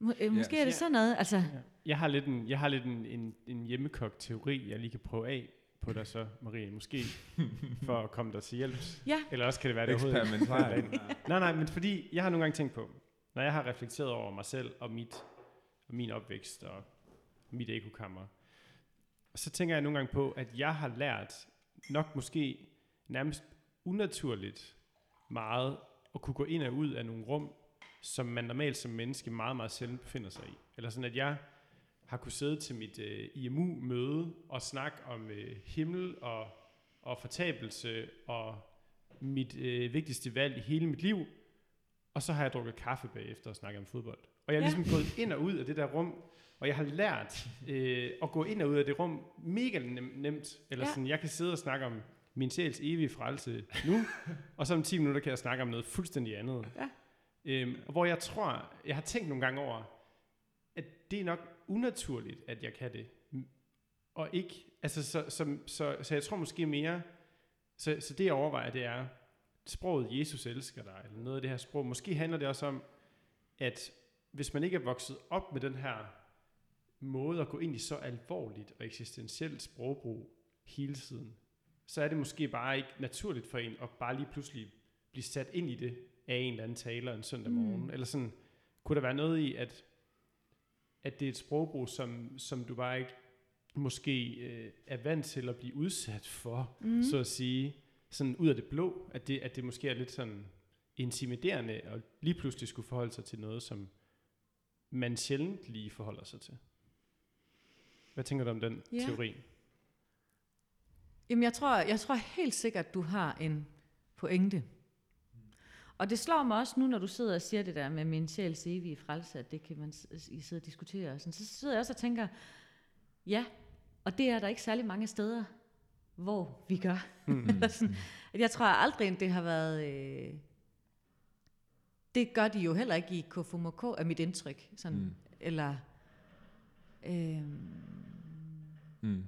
Speaker 3: må, øh, måske
Speaker 1: Ja.
Speaker 3: er det
Speaker 2: Ja.
Speaker 3: sådan noget, altså,
Speaker 2: Ja. Jeg har lidt en, jeg har lidt en, en, en hjemmekogt teori, jeg lige kan prøve af på dig så, Marie, måske, for at komme dig til hjælp.
Speaker 3: ja,
Speaker 2: Eller også kan det være, det overhovedet
Speaker 1: Eksperimental.
Speaker 2: Nej, nej, men fordi jeg har nogle gange tænkt på, når jeg har reflekteret over mig selv og, mit, og min opvækst og mit ekokammer, så tænker jeg nogle gange på, at jeg har lært nok måske nærmest unaturligt meget at kunne gå ind og ud af nogle rum, som man normalt som menneske meget, meget sjældent befinder sig i. Eller sådan, at jeg har kunne sidde til mit øh, IMU-møde og snakke om øh, himmel og, og fortabelse og mit øh, vigtigste valg i hele mit liv, og så har jeg drukket kaffe bagefter og snakket om fodbold. Og jeg er
Speaker 3: Ja.
Speaker 2: ligesom gået ind og ud af det der rum, og jeg har lært øh, at gå ind og ud af det rum mega nem, nemt. Eller
Speaker 3: Ja.
Speaker 2: sådan, jeg kan sidde og snakke om min sjæls evige frelse nu, og så om 10 minutter kan jeg snakke om noget fuldstændig andet.
Speaker 3: Ja.
Speaker 2: Øhm, og hvor jeg tror, jeg har tænkt nogle gange over, at det er nok unaturligt, at jeg kan det. Og ikke, altså så, så, så, så jeg tror måske mere, så, så det jeg overvejer, det er, sproget Jesus elsker dig, eller noget af det her sprog. Måske handler det også om, at hvis man ikke er vokset op med den her måde at gå ind i så alvorligt og eksistentielt sprogbrug hele tiden, så er det måske bare ikke naturligt for en at bare lige pludselig blive sat ind i det af en eller anden taler en søndag
Speaker 3: Mm.
Speaker 2: morgen. Eller sådan, kunne der være noget i, at, at det er et sprogbrug, som, som du bare ikke måske øh, er vant til at blive udsat for,
Speaker 3: Mm.
Speaker 2: så at sige, sådan ud af det blå, at det, at det måske er lidt sådan intimiderende at lige pludselig skulle forholde sig til noget, som man sjældent lige forholder sig til. Hvad tænker du om den
Speaker 3: Ja.
Speaker 2: teori?
Speaker 3: Jamen, jeg tror, jeg tror helt sikkert, du har en pointe. Og det slår mig også nu, når du sidder og siger det der med min sjæls evige frelse, at det kan man I sidde og diskutere. Og sådan, så sidder jeg også og tænker, ja, og det er der ikke særlig mange steder, hvor vi gør.
Speaker 2: Mm.
Speaker 3: Sådan, jeg tror aldrig, det har været... Øh, det gør de jo heller ikke i KFUMK, er mit indtryk. Sådan,
Speaker 1: Mm.
Speaker 3: mm. Eller... Øh,
Speaker 1: Mm.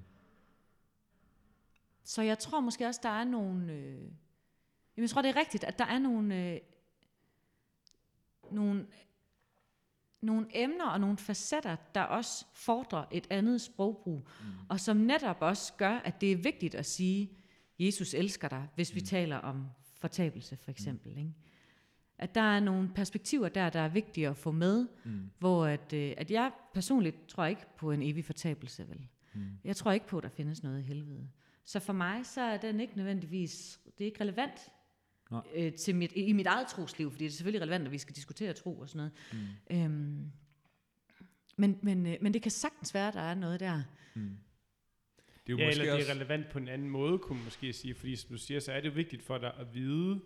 Speaker 3: Så jeg tror måske også, der er nogle... Øh, jamen, jeg tror, det er rigtigt, at der er nogle... Øh, nogle nogle emner og nogle facetter, der også fordrer et andet sprogbrug, mm. og som netop også gør, at det er vigtigt at sige, Jesus elsker dig, hvis vi
Speaker 1: Mm.
Speaker 3: taler om fortabelse for eksempel. Ikke? At der er nogle perspektiver der, der er vigtige at få med,
Speaker 1: Mm.
Speaker 3: hvor at, øh, at jeg personligt tror ikke på en evig fortabelse, vel?
Speaker 1: Mm.
Speaker 3: Jeg tror ikke på, at der findes noget i helvede. Så for mig, så er den ikke nødvendigvis, det er ikke relevant
Speaker 1: Nej.
Speaker 3: øh, til mit, i mit eget trosliv, fordi det er selvfølgelig relevant, at vi skal diskutere tro og sådan noget.
Speaker 1: Mm.
Speaker 3: Øhm, men, men, øh, men det kan sagtens være, at der er noget der.
Speaker 1: Mm. Det er jo
Speaker 2: Ja,
Speaker 1: måske
Speaker 2: eller det
Speaker 1: også...
Speaker 2: er relevant på en anden måde, kunne man måske sige. Fordi som du siger, så er det jo vigtigt for dig at vide,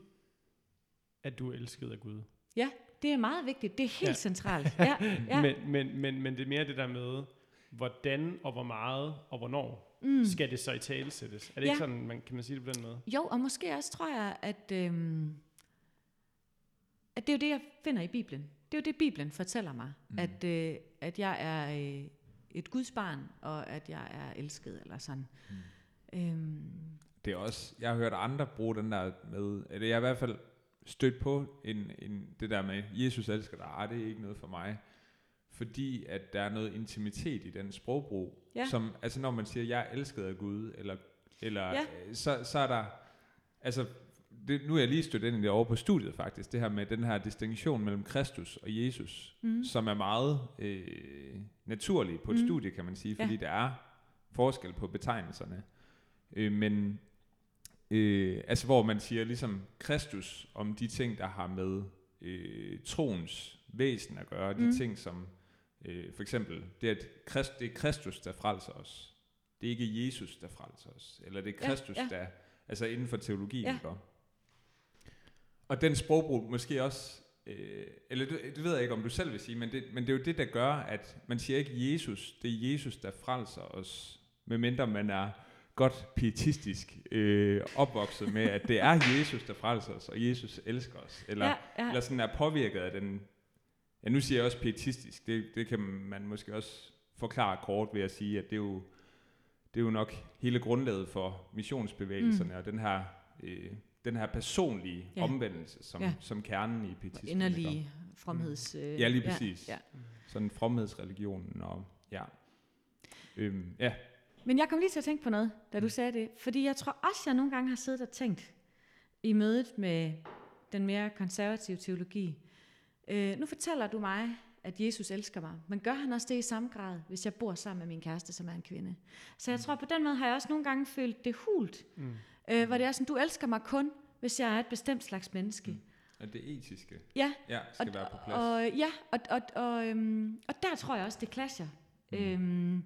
Speaker 2: at du er elsket af Gud.
Speaker 3: Ja, det er meget vigtigt. Det er helt
Speaker 2: ja.
Speaker 3: centralt. Ja, ja.
Speaker 2: Men, men, men, men det er mere det der med, hvordan og hvor meget og hvornår
Speaker 3: mm.
Speaker 2: skal det så i tale sættes. Er det
Speaker 3: Ja.
Speaker 2: ikke sådan, man, kan man sige det på den måde?
Speaker 3: Jo, og måske også tror jeg, at, øhm, at det er jo det, jeg finder i Bibelen. Det er jo det, Bibelen fortæller mig.
Speaker 1: Mm.
Speaker 3: At, øh, at jeg er øh, et Guds barn, og at jeg er elsket, eller sådan.
Speaker 1: Mm.
Speaker 3: Øhm,
Speaker 1: Det er også, jeg har hørt andre bruge den der med, eller jeg har i hvert fald stødt på en, en, det der med, Jesus elsker dig, det er ikke noget for mig. Fordi at der er noget intimitet i den sprogbrug,
Speaker 3: Ja.
Speaker 1: som, altså når man siger, jeg er elsket af Gud, eller, eller
Speaker 3: Ja.
Speaker 1: så, så er der, altså det, nu er jeg lige stødt ind i det over på studiet faktisk, det her med den her distinktion mellem Kristus og Jesus,
Speaker 3: mm.
Speaker 1: som er meget øh, naturlig på et
Speaker 3: Mm.
Speaker 1: studie, kan man sige,
Speaker 3: Ja.
Speaker 1: fordi der er forskel på betegnelserne. Øh, men øh, altså hvor man siger ligesom Kristus om de ting, der har med øh, troens væsen at gøre, de
Speaker 3: Mm.
Speaker 1: ting som øh, for eksempel det at Krist, det er Kristus, der frelser os. Det er ikke Jesus, der frelser os. Eller det er
Speaker 3: Ja,
Speaker 1: Kristus,
Speaker 3: ja.
Speaker 1: der, altså inden for teologien.
Speaker 3: Ja.
Speaker 1: Ja. Og den sprogbrug måske også, øh, eller det, det ved jeg ikke, om du selv vil sige, men det, men det er jo det, der gør, at man siger ikke Jesus, det er Jesus, der frelser os, medmindre man er godt pietistisk øh, opvokset med, at det er Jesus, der frelser os, og Jesus elsker os. Eller,
Speaker 3: ja, ja.
Speaker 1: eller sådan er påvirket af den, ja nu siger jeg også pietistisk, det, det kan man måske også forklare kort ved at sige, at det er jo, det er jo nok hele grundlaget for missionsbevægelserne, mm. og den her, øh, den her personlige
Speaker 3: Ja.
Speaker 1: ja. omvendelse, som,
Speaker 3: Ja.
Speaker 1: ja. som kernen i pietismen.
Speaker 3: Inderlige fromheds... Øh,
Speaker 1: Ja, lige præcis.
Speaker 3: Ja,
Speaker 2: Mm.
Speaker 1: Sådan fromhedsreligionen, og ja. Øhm, ja,
Speaker 3: Men jeg kom lige til at tænke på noget, da du
Speaker 1: Mm.
Speaker 3: sagde det. Fordi jeg tror også, jeg nogle gange har siddet og tænkt i mødet med den mere konservative teologi. Øh, nu fortæller du mig, at Jesus elsker mig. Men gør han også det i samme grad, hvis jeg bor sammen med min kæreste, som er en kvinde? Så jeg tror, på den måde har jeg også nogle gange følt det hult. Mm. Øh, hvor det er sådan, du elsker mig kun, hvis jeg er et bestemt slags menneske. Mm.
Speaker 1: At det etiske
Speaker 3: Ja,
Speaker 1: ja, skal
Speaker 3: og,
Speaker 1: være på plads.
Speaker 3: Og, ja, og, og, og, øhm, og der tror jeg også, det clasher. Mm. Øhm,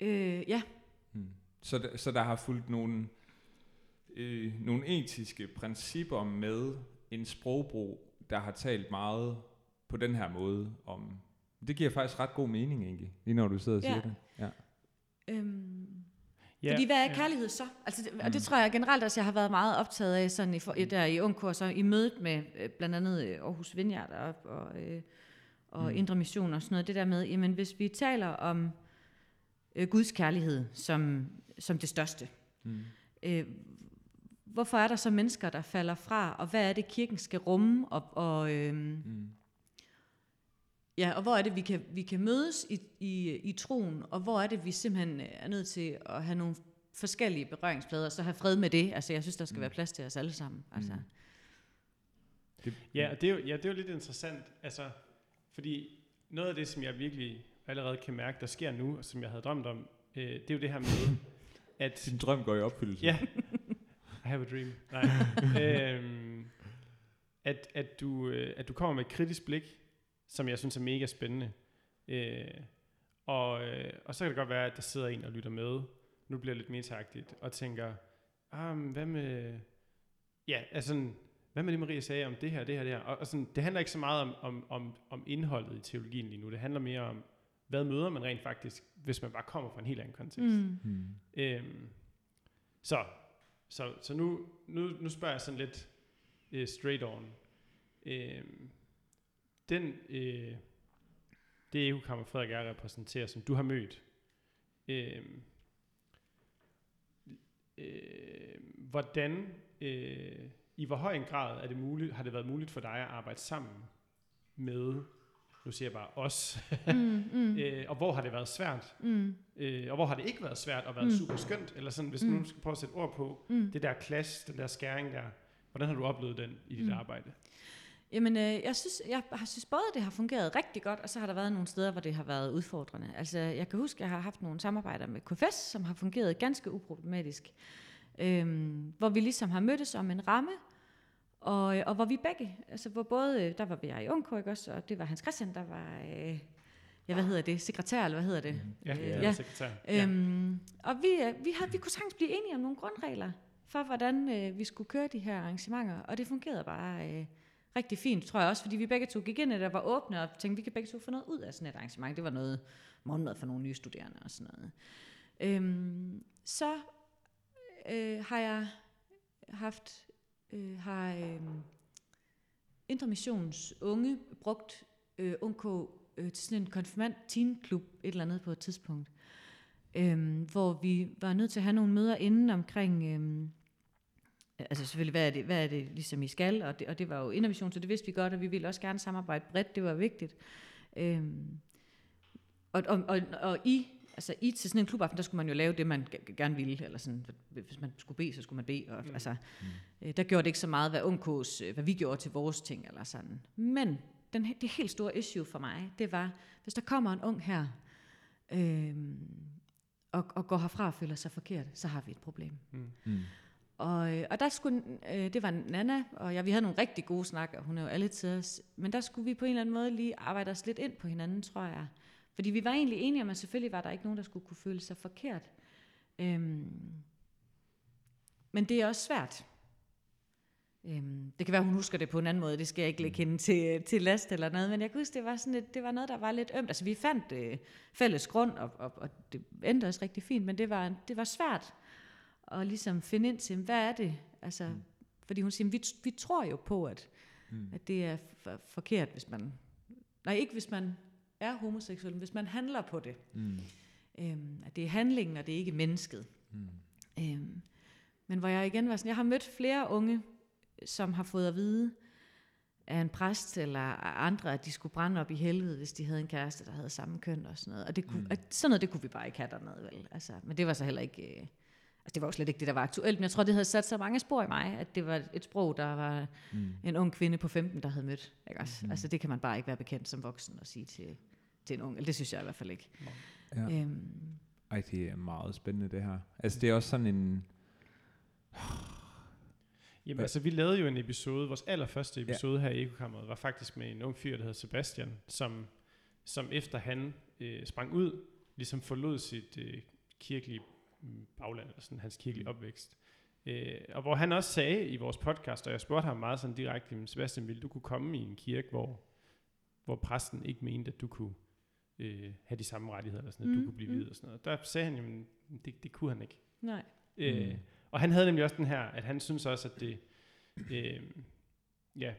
Speaker 3: øh, ja,
Speaker 1: Mm. Så, der, så der har fulgt nogle, øh, nogle etiske principper med en sprogbrug, der har talt meget på den her måde om... Det giver faktisk ret god mening egentlig, lige når du sidder og
Speaker 3: Ja.
Speaker 1: siger det. Ja.
Speaker 3: øhm,
Speaker 2: Ja,
Speaker 3: Fordi hvad er
Speaker 2: ja.
Speaker 3: kærlighed så? Altså, det, og
Speaker 1: Mm.
Speaker 3: det tror jeg generelt også, jeg har været meget optaget af sådan i, for, der i Ungkurs, så i mødet med øh, blandt andet øh, Aarhus Vineyard og, og, øh, og
Speaker 1: Mm.
Speaker 3: mm. Indre Mission og sådan noget. Det der med, jamen hvis vi taler om øh, Guds kærlighed som, som det største,
Speaker 1: Mm.
Speaker 3: øh, hvorfor er der så mennesker, der falder fra, og hvad er det, kirken skal rumme, og, og, øh,
Speaker 1: Mm.
Speaker 3: ja, og hvor er det, vi kan, vi kan mødes i, i, i troen, og hvor er det, vi simpelthen er nødt til at have nogle forskellige berøringsflader, og så have fred med det. Altså, jeg synes, der skal
Speaker 1: Mm.
Speaker 3: mm. være plads til os alle sammen. Altså.
Speaker 1: Mm. Det,
Speaker 2: Ja, og det er jo, ja, det er jo lidt interessant, altså, fordi noget af det, som jeg virkelig allerede kan mærke, der sker nu, og som jeg havde drømt om, øh, det er jo det her med, at...
Speaker 1: Din drøm går i opfyldelse.
Speaker 2: Ja, have a dream. Nej. øhm, at, at, du, øh, at du kommer med et kritisk blik, som jeg synes er mega spændende. Øh, og, øh, og så kan det godt være, at der sidder en og lytter med, nu bliver det lidt metaagtigt, og tænker, ah, men hvad med... Ja, altså sådan, hvad med det, Maria sagde om det her, det her, det her? Og, og sådan, det handler ikke så meget om, om, om, om indholdet i teologien lige nu. Det handler mere om, hvad møder man rent faktisk, hvis man bare kommer fra en helt anden kontekst.
Speaker 3: Mm.
Speaker 1: Mm.
Speaker 2: Øhm, så så, så nu, nu, nu spørger jeg sådan lidt øh, straight on. Øh, den, øh, det EU-kammer Frederik er repræsenterer, som du har mødt, øh, øh, hvordan, øh, i hvor høj en grad er det muligt, har det været muligt for dig at arbejde sammen med, nu siger jeg bare os,
Speaker 3: Mm, mm,
Speaker 2: øh, og hvor har det været svært?
Speaker 3: mm,
Speaker 2: Øh, og hvor har det ikke været svært og været
Speaker 3: Mm.
Speaker 2: super skønt? Eller sådan, hvis. Mm. nu skal prøve at sætte ord på
Speaker 3: mm.
Speaker 2: det der clash, den der skæring der. Hvordan har du oplevet den i dit
Speaker 3: Mm.
Speaker 2: arbejde?
Speaker 3: Jamen, øh, jeg synes, jeg har synes både, at det har fungeret rigtig godt, og så har der været nogle steder, hvor det har været udfordrende. Altså, jeg kan huske, at jeg har haft nogle samarbejder med KFS, som har fungeret ganske uproblematisk. Øhm, hvor vi ligesom har mødtes om en ramme, og, og hvor vi begge, altså hvor både, øh, der var jeg i Ungkår, ikke også, og det var Hans Christian, der var, øh, ja, hvad hedder det, sekretær, eller hvad hedder det?
Speaker 2: Ja,
Speaker 3: Øh,
Speaker 2: ja.
Speaker 3: ja.
Speaker 2: sekretær. Ja.
Speaker 3: Øhm, og vi, øh, vi, havde, vi kunne sagtens blive enige om nogle grundregler for, hvordan øh, vi skulle køre de her arrangementer, og det fungerede bare øh, rigtig fint, tror jeg også, fordi vi begge to gik ind og var åbne, og tænkte, vi kan begge to få noget ud af sådan et arrangement. Det var noget morgenmad for nogle nye studerende og sådan noget. Øhm, så øh, har jeg haft, øh, har øh, Intermissions unge brugt øh, UNK øh, til sådan en konfirmand teenklub et eller andet på et tidspunkt, øh, hvor vi var nødt til at have nogle møder inden omkring, Øh, altså selvfølgelig, hvad er, det, hvad er det ligesom I skal, og det, og det var jo innovation, så det vidste vi godt, og vi ville også gerne samarbejde bredt, det var vigtigt. Øhm, og, og, og, og I, altså I til sådan en klubaften, der skulle man jo lave det, man g- gerne ville, eller sådan, hvis man skulle bede, så skulle man bede, og
Speaker 2: Mm.
Speaker 3: mm. altså, øh, der gjorde det ikke så meget, hvad UNK's, øh, hvad vi gjorde til vores ting, eller sådan. Men den, det helt store issue for mig, det var, hvis der kommer en ung her, øhm, og, og går herfra og føler sig forkert, så har vi et problem.
Speaker 2: Mm.
Speaker 1: Mm.
Speaker 3: Og, øh, og der skulle, øh, det var Nana, og jeg, vi havde nogle rigtig gode snakker, hun er jo alle til os, men der skulle vi på en eller anden måde lige arbejde os lidt ind på hinanden, tror jeg. Fordi vi var egentlig enige om, at selvfølgelig var der ikke nogen, der skulle kunne føle sig forkert. Øhm, men det er også svært. Øhm, det kan være, hun husker det på en anden måde, det skal jeg ikke lægge hende til, til last eller noget, men jeg kan huske, det var, sådan et, det var noget, der var lidt ømt. Altså vi fandt øh, fælles grund, og, og, og det endte også rigtig fint, men det var, det var svært at ligesom finde ind til, hvad er det? Altså,
Speaker 1: Mm.
Speaker 3: Fordi hun siger, vi, vi tror jo på, at,
Speaker 1: Mm.
Speaker 3: at det er for, forkert, hvis man... Nej, ikke hvis man er homoseksuel, hvis man handler på det.
Speaker 1: Mm.
Speaker 3: Øhm, at det er handlingen, og det er ikke mennesket.
Speaker 1: Mm.
Speaker 3: Øhm, men hvor jeg igen var sådan, jeg har mødt flere unge, som har fået at vide af en præst eller andre, at de skulle brænde op i helvede, hvis de havde en kæreste, der havde samme køn og sådan noget. Og det kunne,
Speaker 1: Mm.
Speaker 3: mm. at sådan noget, det kunne vi bare ikke have dernede, vel? Altså, men det var så heller ikke... Øh, Altså, det var jo slet ikke det, der var aktuelt, men jeg tror, det havde sat så mange spor i mig, at det var et sprog, der var
Speaker 1: Mm.
Speaker 3: en ung kvinde på 15, der havde mødt. Ikke også?
Speaker 1: Mhm.
Speaker 3: Altså, det kan man bare ikke være bekendt som voksen og sige til, til en ung. Eller det synes jeg i hvert fald ikke.
Speaker 1: Ja.
Speaker 3: Øhm,
Speaker 1: Ej, det er meget spændende det her. Altså det er også sådan en...
Speaker 2: Jamen altså, vi lavede jo en episode, vores allerførste episode ja. her i Ekokammeret, var faktisk med en ung fyr, der hedder Sebastian, som, som efter han øh, sprang ud, ligesom forlod sit øh, kirkelige mm, bagland, eller sådan hans kirkelige opvækst. Øh, og hvor han også sagde i vores podcast, og jeg spurgte ham meget sådan direkte, "Men Sebastian, ville du kunne komme i en kirke, hvor, hvor præsten ikke mente, at du kunne øh, have de samme rettigheder, eller sådan, at du
Speaker 3: Mm,
Speaker 2: kunne blive
Speaker 3: mm.
Speaker 2: videt og sådan noget. Der sagde han, jamen, det, det kunne han ikke.
Speaker 3: nej.
Speaker 2: Øh,
Speaker 1: Mm.
Speaker 2: og han havde nemlig også den her, at han synes også, at det øh, ja,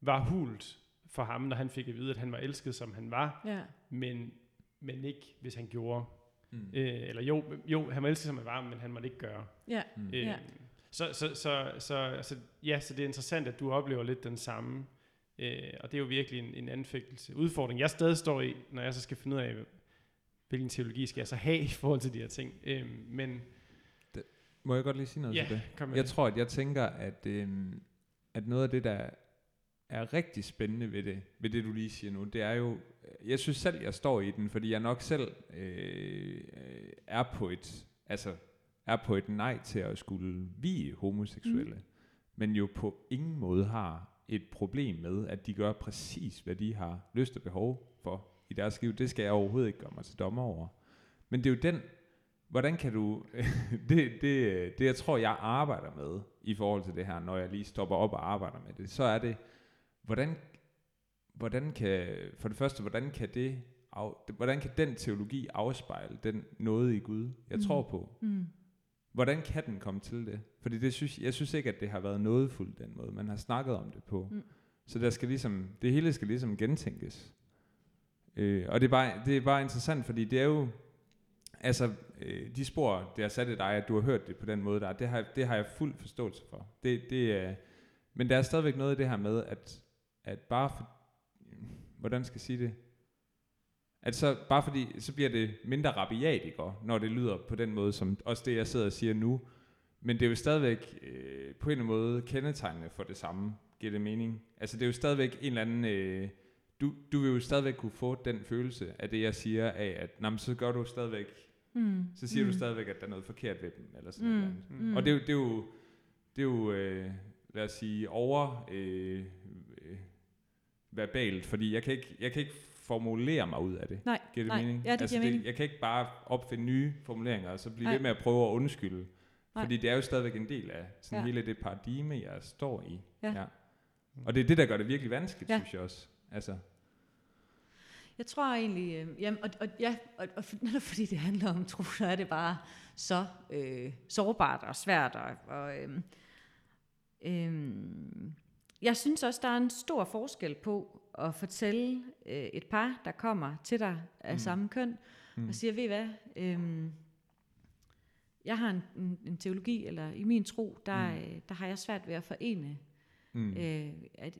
Speaker 2: var hult for ham, når han fik at vide, at han var elsket, som han var,
Speaker 3: Ja.
Speaker 2: men, men ikke, hvis han gjorde.
Speaker 1: Mm.
Speaker 2: Øh, eller jo, jo, han var elsket, som han var, men han måtte ikke gøre.
Speaker 3: Ja.
Speaker 1: Mm.
Speaker 2: Øh,
Speaker 3: Ja.
Speaker 2: så, så, så, så, altså, ja, så det er interessant, at du oplever lidt den samme, øh, og det er jo virkelig en, en anfægtelse, udfordring, jeg stadig står i, når jeg så skal finde ud af, hvilken teologi skal jeg så have i forhold til de her ting. Øh, men
Speaker 1: Må jeg godt lige sige noget
Speaker 2: ja,
Speaker 1: til det?
Speaker 2: kom med
Speaker 1: Jeg
Speaker 2: det.
Speaker 1: tror, at jeg tænker, at, øhm, at noget af det, der er rigtig spændende ved det, ved det, du lige siger nu, det er jo, jeg synes selv, jeg står i den, fordi jeg nok selv øh, øh, er på et, altså er på et nej til at skulle vie homoseksuelle, mm. men jo på ingen måde har et problem med, at de gør præcis, hvad de har lyst og behov for i deres liv. Det skal jeg overhovedet ikke gøre mig til dommer over. Men det er jo den, hvordan kan du, det, det, det jeg tror, jeg arbejder med i forhold til det her, når jeg lige stopper op og arbejder med det, så er det, hvordan, hvordan kan, for det første, hvordan kan det, af, hvordan kan den teologi afspejle den noget i Gud, jeg
Speaker 3: Mm.
Speaker 1: tror på?
Speaker 3: Mm.
Speaker 1: Hvordan kan den komme til det? Fordi det synes, jeg synes ikke, at det har været nådefuldt den måde, man har snakket om det på.
Speaker 3: Mm.
Speaker 1: Så der skal ligesom, det hele skal ligesom gentænkes. Øh, og det er, bare, det er bare interessant, fordi det er jo, altså øh, de spor, det har sat i dig, at du har hørt det på den måde der, det har, det har jeg fuld forståelse for. Det, det er, men der er stadigvæk noget i det her med, at, at bare for, hvordan skal jeg sige det, at så, bare fordi, så bliver det mindre rabiat, ikke? Når det lyder på den måde, som også det, jeg sidder og siger nu. Men det er jo stadigvæk øh, på en eller anden måde kendetegnende for det samme, giver det mening. Altså det er jo stadigvæk en eller anden, øh, du, du vil jo stadigvæk kunne få den følelse af det, jeg siger af, at nej, men så gør du stadigvæk,
Speaker 3: Mm.
Speaker 1: så siger
Speaker 3: mm.
Speaker 1: du stadigvæk, at der er noget forkert ved dem, eller sådan
Speaker 3: Mm.
Speaker 1: noget. andet.
Speaker 3: Mm.
Speaker 1: Og det er jo, det er jo, det er jo øh, lad os sige, over øh, øh, verbalt, fordi jeg kan, ikke, jeg kan ikke formulere mig ud af det.
Speaker 3: Nej,
Speaker 1: Giver det
Speaker 3: nej.
Speaker 1: mening?
Speaker 3: Ja, det
Speaker 1: altså,
Speaker 3: giver mening.
Speaker 1: Jeg kan ikke bare opfinde nye formuleringer, og så blive
Speaker 3: Nej.
Speaker 1: ved med at prøve at undskylde.
Speaker 3: Nej.
Speaker 1: Fordi det er jo stadigvæk en del af sådan
Speaker 3: Ja.
Speaker 1: hele det paradigme, jeg står i.
Speaker 3: Ja.
Speaker 1: Og det er det, der gør det virkelig vanskeligt,
Speaker 3: Ja.
Speaker 1: synes jeg også. Altså,
Speaker 3: Jeg tror egentlig, øh, jamen, og, og, ja, og, og netop fordi det handler om tro, så er det bare så øh, sårbart og svært. Og, og, øh, øh, jeg synes også, der er en stor forskel på at fortælle øh, et par, der kommer til dig af
Speaker 1: Mm.
Speaker 3: mm. samme køn,
Speaker 1: mm.
Speaker 3: og siger, ved I hvad, øhm, jeg har en, en, en teologi, eller i min tro, der,
Speaker 1: Mm.
Speaker 3: mm. der har jeg svært ved at forene,
Speaker 1: mm.
Speaker 3: øh, at,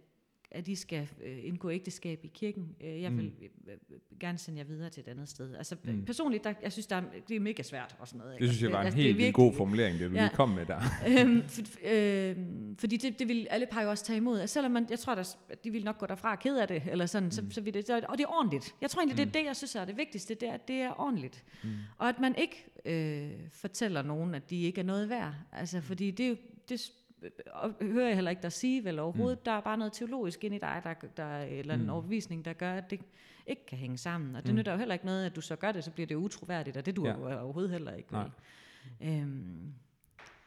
Speaker 3: at de skal øh, indgå ægteskab i kirken. Øh, jeg vil øh, øh, gerne sende jer videre til et andet sted. Altså
Speaker 1: Mm.
Speaker 3: mm. personligt, der, jeg synes, der er, det er mega svært og sådan noget.
Speaker 1: det synes jeg var en
Speaker 3: altså,
Speaker 1: helt
Speaker 3: virkelig-
Speaker 1: god formulering, det du
Speaker 3: Ja.
Speaker 1: lige kom med der.
Speaker 3: øhm, for, øh, fordi det, det vil alle par jo også tage imod. Altså, selvom man, jeg tror, der, de vil nok gå derfra ked af det, eller sådan, mm. så, så vil det, så, og det er ordentligt. Jeg tror egentlig, det
Speaker 1: Mm.
Speaker 3: er det, jeg synes er det vigtigste, det er, at det er ordentligt.
Speaker 1: Mm.
Speaker 3: Og at man ikke øh, fortæller nogen, at de ikke er noget værd. Altså, fordi det, er jo- det og hører jeg heller ikke dig sige vel overhovedet. Mm. Der er bare noget teologisk ind i dig, der, der eller en
Speaker 1: Mm.
Speaker 3: overbevisning, der gør, at det ikke kan hænge sammen. Og det
Speaker 1: Mm.
Speaker 3: nytter jo heller ikke noget, at du så gør det, så bliver det utroværdigt, og det du
Speaker 1: Ja.
Speaker 3: ja. overhovedet heller ikke.
Speaker 1: Nej.
Speaker 3: Øhm,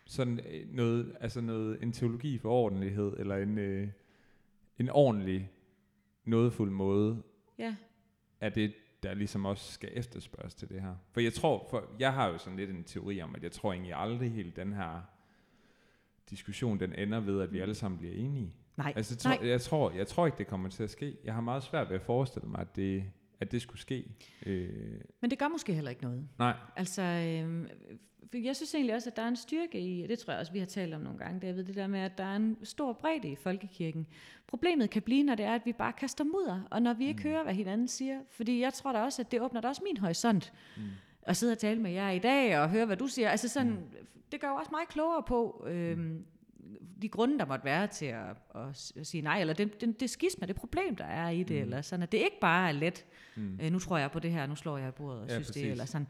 Speaker 1: Sådan øh, noget, altså noget, en teologi for ordentlighed, eller en, øh, en ordentlig, nådefuld måde,
Speaker 3: ja.
Speaker 1: er det, der ligesom også skal efterspørges til det her. For jeg tror, for jeg har jo sådan lidt en teori om, at jeg tror egentlig aldrig helt den her diskussion, den ender ved, at vi alle sammen bliver enige.
Speaker 3: Nej,
Speaker 1: Altså, jeg tror,
Speaker 3: Nej.
Speaker 1: jeg, tror, jeg tror ikke, det kommer til at ske. Jeg har meget svært ved at forestille mig, at det, at det skulle ske. Øh,
Speaker 3: men det gør måske heller ikke noget.
Speaker 1: nej.
Speaker 3: Altså, for jeg synes egentlig også, at der er en styrke i, og det tror jeg også, vi har talt om nogle gange, David, det der med, at der er en stor bredde i folkekirken. Problemet kan blive, når det er, at vi bare kaster mudder, og når vi ikke
Speaker 1: Mm.
Speaker 3: mm. hører, hvad hinanden siger. Fordi jeg tror da også, at det åbner da også min horisont.
Speaker 1: Mm.
Speaker 3: At sidde og tale med jer i dag, og høre, hvad du siger. Altså sådan, det gør jo også mig klogere på, øh, de grunde, der måtte være til at, at, at sige nej, eller det, det, det skisme, det problem, der er i det, mm. eller sådan, at det ikke bare er let, mm. øh, nu tror jeg på det her, nu slår jeg i bordet og
Speaker 1: Ja,
Speaker 3: synes det,
Speaker 1: præcis.
Speaker 3: eller sådan.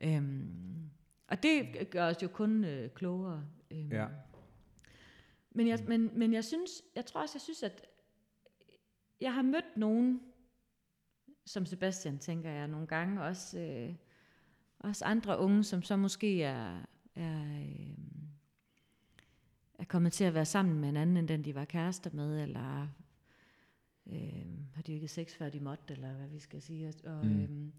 Speaker 3: Øhm, og det gør os jo kun øh, klogere. Øhm.
Speaker 1: Ja.
Speaker 3: Men, jeg, men, men jeg synes, jeg tror også, jeg synes, at jeg har mødt nogen, som Sebastian, tænker jeg, nogle gange, også, øh, også andre unge, som så måske er, er, øh, er kommet til at være sammen med en anden, end den de var kærester med, eller øh, har de ikke sex, før de måtte, eller hvad vi skal sige. Og,
Speaker 1: Mm.
Speaker 3: øh,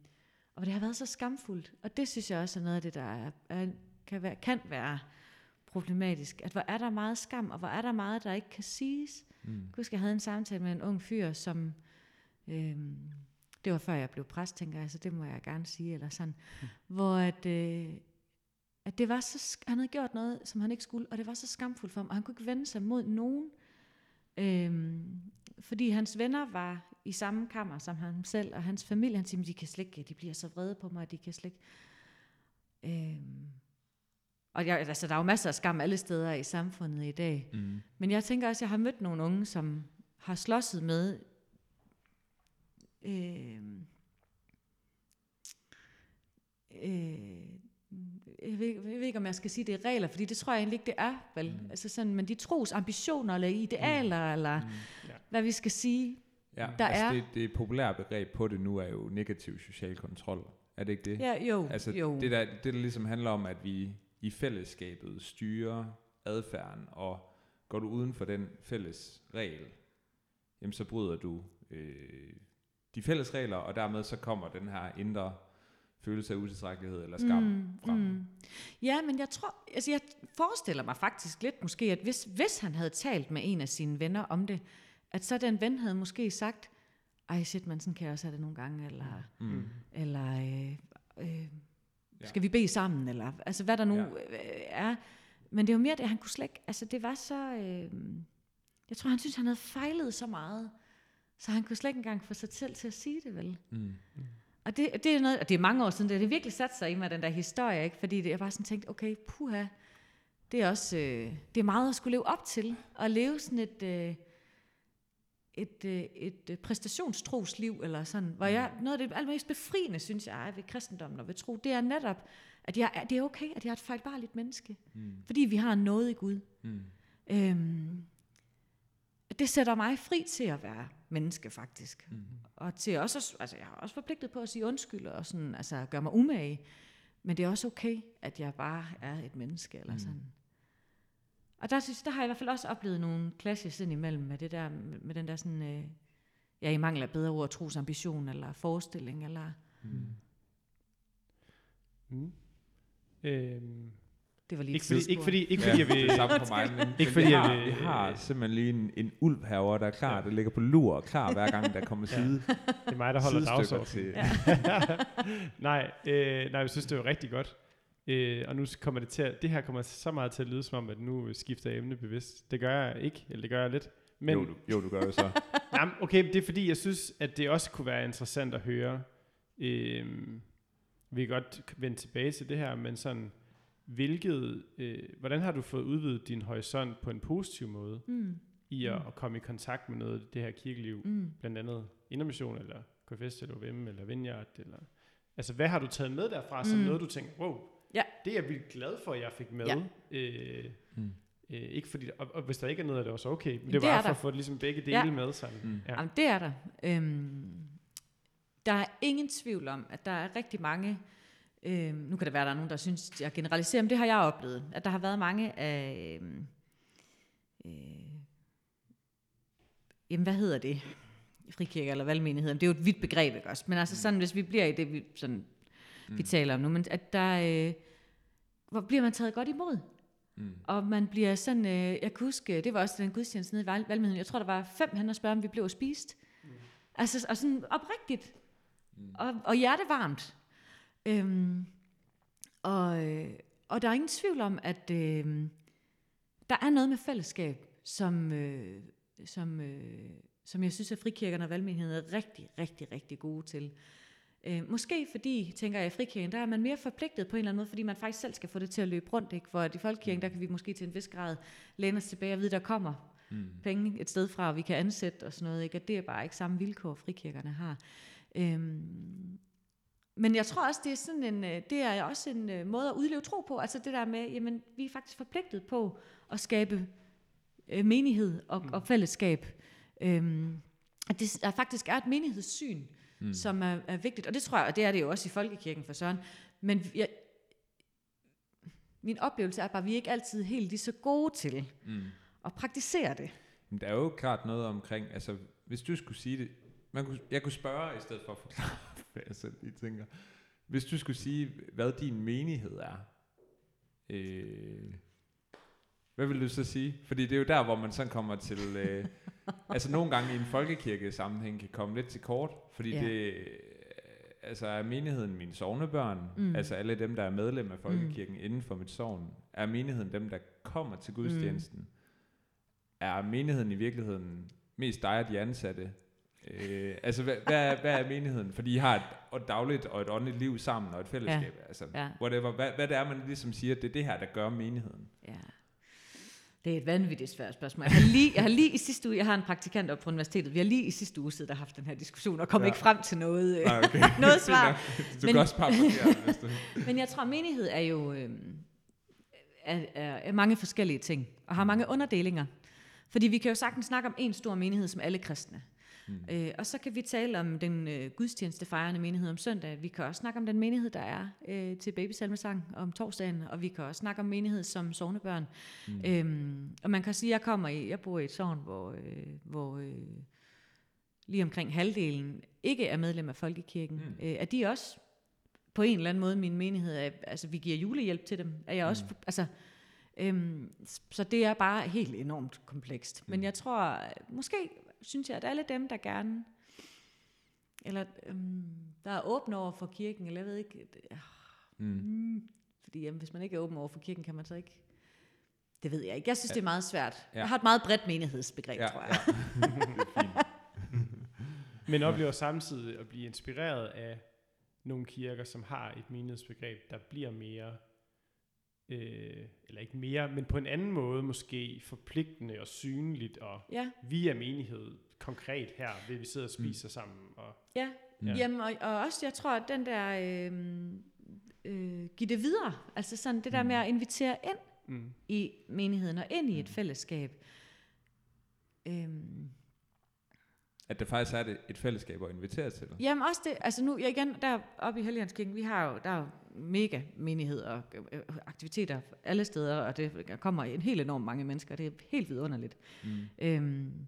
Speaker 3: og det har været så skamfuldt, og det synes jeg også er noget af det, der er, er, kan, være, kan være problematisk. At hvor er der meget skam, og hvor er der meget, der ikke kan siges.
Speaker 1: Mm.
Speaker 3: Jeg kan huske, jeg havde en samtale med en ung fyr, som... Øhm, det var før jeg blev præst, tænker jeg, så det må jeg gerne sige, eller sådan. Mm. Hvor at, øh, at det var så, han havde gjort noget, som han ikke skulle, og det var så skamfuldt for ham, og han kunne ikke vende sig mod nogen. Øhm, fordi hans venner var i samme kammer som ham selv, og hans familie, han siger, "Men de kan slet ikke, de bliver så vrede på mig, at de kan slet ikke... Øhm, og jeg, altså, der er jo masser af skam alle steder i samfundet i dag.
Speaker 1: Mm.
Speaker 3: Men jeg tænker også, at jeg har mødt nogle unge, som har slåsset med øh, øh, jeg, ved, jeg ved ikke, om jeg skal sige, det er regler, fordi det tror jeg egentlig ikke, det er. Vel?
Speaker 1: Mm.
Speaker 3: Altså sådan, men de tros ambitioner, eller idealer, mm. eller
Speaker 1: Mm.
Speaker 2: Ja.
Speaker 3: hvad vi skal sige.
Speaker 1: Ja,
Speaker 3: Der
Speaker 1: altså
Speaker 3: er-
Speaker 1: det, det populære begreb på det nu er jo negativ social kontrol. Er det ikke det?
Speaker 3: Ja, jo,
Speaker 1: Altså
Speaker 3: jo.
Speaker 1: det der, det der ligesom handler om, at vi i fællesskabet styrer adfærden, og går du uden for den fælles regel, jamen så bryder du øh, de fælles regler, og dermed så kommer den her indre følelse af utilstrækkelighed eller skam mm, frem. Mm.
Speaker 3: Ja, men jeg tror, altså jeg forestiller mig faktisk lidt måske, at hvis, hvis han havde talt med en af sine venner om det, at så den ven havde måske sagt, ej shit, man sådan kan jeg også have det nogle gange, eller,
Speaker 1: Mm.
Speaker 3: eller øh, øh,
Speaker 1: Ja.
Speaker 3: skal vi bede sammen, eller altså hvad der nu
Speaker 1: Ja.
Speaker 3: øh, er. Men det var mere det, han kunne slet ikke, altså det var så, øh, jeg tror han synes, han havde fejlet så meget, så han kunne slet ikke engang få sig selv til at sige det, vel?
Speaker 1: Mm.
Speaker 3: Og det, det er noget, og det er mange år siden, det har virkelig sat sig i mig, den der historie, ikke? fordi det, jeg bare sådan tænkte, okay, puha, det er også, øh, det er meget at skulle leve op til, at leve sådan et, øh, et, øh, et øh, præstationstrosliv, eller sådan, hvor jeg, noget af det allermest befriende, synes jeg, er ved kristendommen og ved tro, det er netop, at jeg, er- det er okay, at jeg er et fejlbarligt menneske,
Speaker 1: Mm.
Speaker 3: fordi vi har noget i Gud.
Speaker 1: Mm.
Speaker 3: Øhm, det sætter mig fri til at være menneske, faktisk.
Speaker 1: Mm.
Speaker 3: Og til også, altså jeg har også forpligtet på at sige undskyld og sådan, altså gøre mig umage. Men det er også okay, at jeg bare er et menneske eller
Speaker 1: Mm.
Speaker 3: sådan. Og der, synes, der har jeg i hvert fald også oplevet nogle clashes imellem med det der, med, med den der sådan, øh, ja, i mangel af bedre ord, trosambition eller forestilling, eller
Speaker 1: Mm.
Speaker 2: Mm. Øhm,
Speaker 3: det var lige
Speaker 2: ikke fordi,
Speaker 3: sidespor.
Speaker 2: ikke fordi, ikke fordi jeg vil...
Speaker 1: det samme for mig, men,
Speaker 2: Ikke fordi
Speaker 1: vi,
Speaker 2: jeg
Speaker 1: har,
Speaker 2: vil-
Speaker 1: vi har simpelthen lige en, en ulv herovre, der er klar, der ligger på lur og klar hver gang, der kommer
Speaker 2: Ja.
Speaker 1: side,
Speaker 2: Det er mig, der holder dagsordenen.
Speaker 1: til.
Speaker 2: nej, øh, nej, jeg synes, det var rigtig godt. Øh, og nu kommer det til at, det her kommer så meget til at lyde som om, at nu skifter jeg emne bevidst. Det gør jeg ikke, eller det gør jeg lidt. Men,
Speaker 1: Jo, du, jo, du gør jo så.
Speaker 2: Jamen, okay, det er fordi, jeg synes, at det også kunne være interessant at høre. Øhm, vi kan godt vende tilbage til det her, men sådan, hvilket, øh, hvordan har du fået udvidet din horisont på en positiv måde,
Speaker 3: Mm,
Speaker 2: i at,
Speaker 3: Mm.
Speaker 2: at komme i kontakt med noget af det her kirkeliv,
Speaker 3: mm.
Speaker 2: blandt andet Indermission, eller KFS, eller OVM, eller Vineyard, eller... Altså, hvad har du taget med derfra, som
Speaker 3: Mm.
Speaker 2: noget, du tænker, wow,
Speaker 3: Ja.
Speaker 2: det er jeg vildt glad for, at jeg fik med.
Speaker 3: Ja.
Speaker 2: Øh,
Speaker 1: Mm.
Speaker 2: øh, ikke fordi, og, og, hvis der ikke er noget, er det også okay. Men det,
Speaker 3: Det
Speaker 2: var
Speaker 3: er
Speaker 2: bare for
Speaker 3: der.
Speaker 2: at få ligesom begge dele
Speaker 3: Ja.
Speaker 2: med sådan.
Speaker 1: Mm.
Speaker 2: Ja.
Speaker 3: Jamen, det er der. Øhm, der er ingen tvivl om, at der er rigtig mange, øhm, nu kan det være, at der er nogen, der synes, at jeg generaliserer, men det har jeg oplevet, at der har været mange af, øhm, øh, jamen hvad hedder det, frikirker eller valgmenigheder, det er jo et vidt begreb, ikke også? Men altså sådan, hvis vi bliver i det, vi, sådan, mm. vi taler om nu, men at der, øh, hvor bliver man taget godt imod?
Speaker 1: Mm.
Speaker 3: Og man bliver sådan, øh, jeg kan huske, det var også den gudstjeneste nede i valgmenigheden, jeg tror, der var fem hen og spørge, om vi blev spist. Mm. Altså, og sådan oprigtigt. Mm. Og, og hjertevarmt. Øhm, og, øh, og der er ingen tvivl om, at øh, der er noget med fællesskab, som, øh, som, øh, som jeg synes, at frikirkerne og valgmenigheden er rigtig, rigtig, rigtig gode til. Øh, måske fordi, tænker jeg, i frikirken, der er man mere forpligtet på en eller anden måde, fordi man faktisk selv skal få det til at løbe rundt. Ikke? For i folkekirken, der kan vi måske til en vis grad læne os tilbage og vide, der kommer mm. penge et sted fra, og vi kan ansætte og sådan noget. Ikke? Og det er bare ikke samme vilkår, frikirkerne har. Øhm, men jeg tror også, det er sådan en, øh, det er også en øh, måde at udleve tro på. Altså det der med, jamen vi er faktisk forpligtet på at skabe øh, menighed og, mm. og fællesskab. Øhm, at det der faktisk er et menighedssyn, mm. som er, er vigtigt. Og det tror jeg, og det er det jo også i Folkekirken for Søren. Men jeg, min oplevelse er bare, at vi ikke altid helt lige så gode til mm. at praktisere det.
Speaker 1: Men der er jo klart noget omkring, altså hvis du skulle sige det, man kunne, jeg kunne spørge i stedet for at forklare, hvad jeg selv lige tænker. Hvis du skulle sige, hvad din menighed er, øh, hvad vil du så sige? Fordi det er jo der, hvor man sådan kommer til... Øh, altså nogle gange i en folkekirke sammenhæng kan komme lidt til kort, fordi ja. det altså er menigheden mine sovnebørn, mm. altså alle dem, der er medlem af folkekirken mm. inden for mit sovn, er menigheden dem, der kommer til gudstjenesten? Mm. Er menigheden i virkeligheden mest dig og de ansatte? Øh, altså, hvad, hvad, er, hvad er menigheden? Fordi I har et, et dagligt og et åndeligt liv sammen og et fællesskab. Ja. Altså, ja. whatever. Hvad, hvad det er, man ligesom siger, det er det her, der gør menigheden. Ja.
Speaker 3: Det er et vanvittigt svært spørgsmål. Jeg har lige, jeg har lige i sidste uge, jeg har en praktikant op på universitetet, vi har lige i sidste uge siddet og haft den her diskussion, og kom ja. ikke frem til noget, øh, Nej, okay. noget svar.
Speaker 1: du men, kan også
Speaker 3: men jeg tror, menighed er jo øh, er, er, er mange forskellige ting, og har mange underdelinger. Fordi vi kan jo sagtens snakke om en stor menighed som alle kristne. Mm. Øh, og så kan vi tale om den øh, gudstjenestefejrende menighed om søndag. Vi kan også snakke om den menighed, der er øh, til babysalmesang om torsdagen, og vi kan også snakke om menighed som sovnebørn. Mm. Øhm, og man kan sige, at jeg kommer i, jeg bor i et sovn, hvor, øh, hvor øh, lige omkring halvdelen ikke er medlem af Folkekirken. Mm. Øh, er de også på en eller anden måde min menighed? Er, altså vi giver julehjælp til dem. Er jeg også, mm. altså, Øhm, så det er bare helt enormt komplekst. Men mm. jeg tror, måske synes jeg, at alle dem, der gerne, eller øhm, der er åbne over for kirken, eller jeg ved ikke, øh, mm. Fordi jamen, hvis man ikke er åben over for kirken, kan man så ikke, det ved jeg ikke. Jeg synes, ja. det er meget svært. Ja. Jeg har et meget bredt menighedsbegreb, ja, tror jeg. Ja.
Speaker 2: Men oplever samtidig at blive inspireret af nogle kirker, som har et menighedsbegreb, der bliver mere øh, eller ikke mere, men på en anden måde måske forpligtende og synligt, og ja. via menighed konkret her, ved vi sidder og mm. spiser mm. sammen. Og,
Speaker 3: ja, ja. Jamen, og, og også jeg tror, at den der, øh, øh, give det videre, altså sådan det der mm. med at invitere ind mm. i menigheden, og ind i et mm. fællesskab. Øh,
Speaker 1: at det faktisk er et fællesskab at invitere til det.
Speaker 3: Jamen også det, altså nu igen, der oppe i Helligåndskirken, vi har jo, der er jo mega menighed og øh, aktiviteter alle steder, og det kommer en helt enormt mange mennesker, det er helt vidunderligt. Mm. Øhm,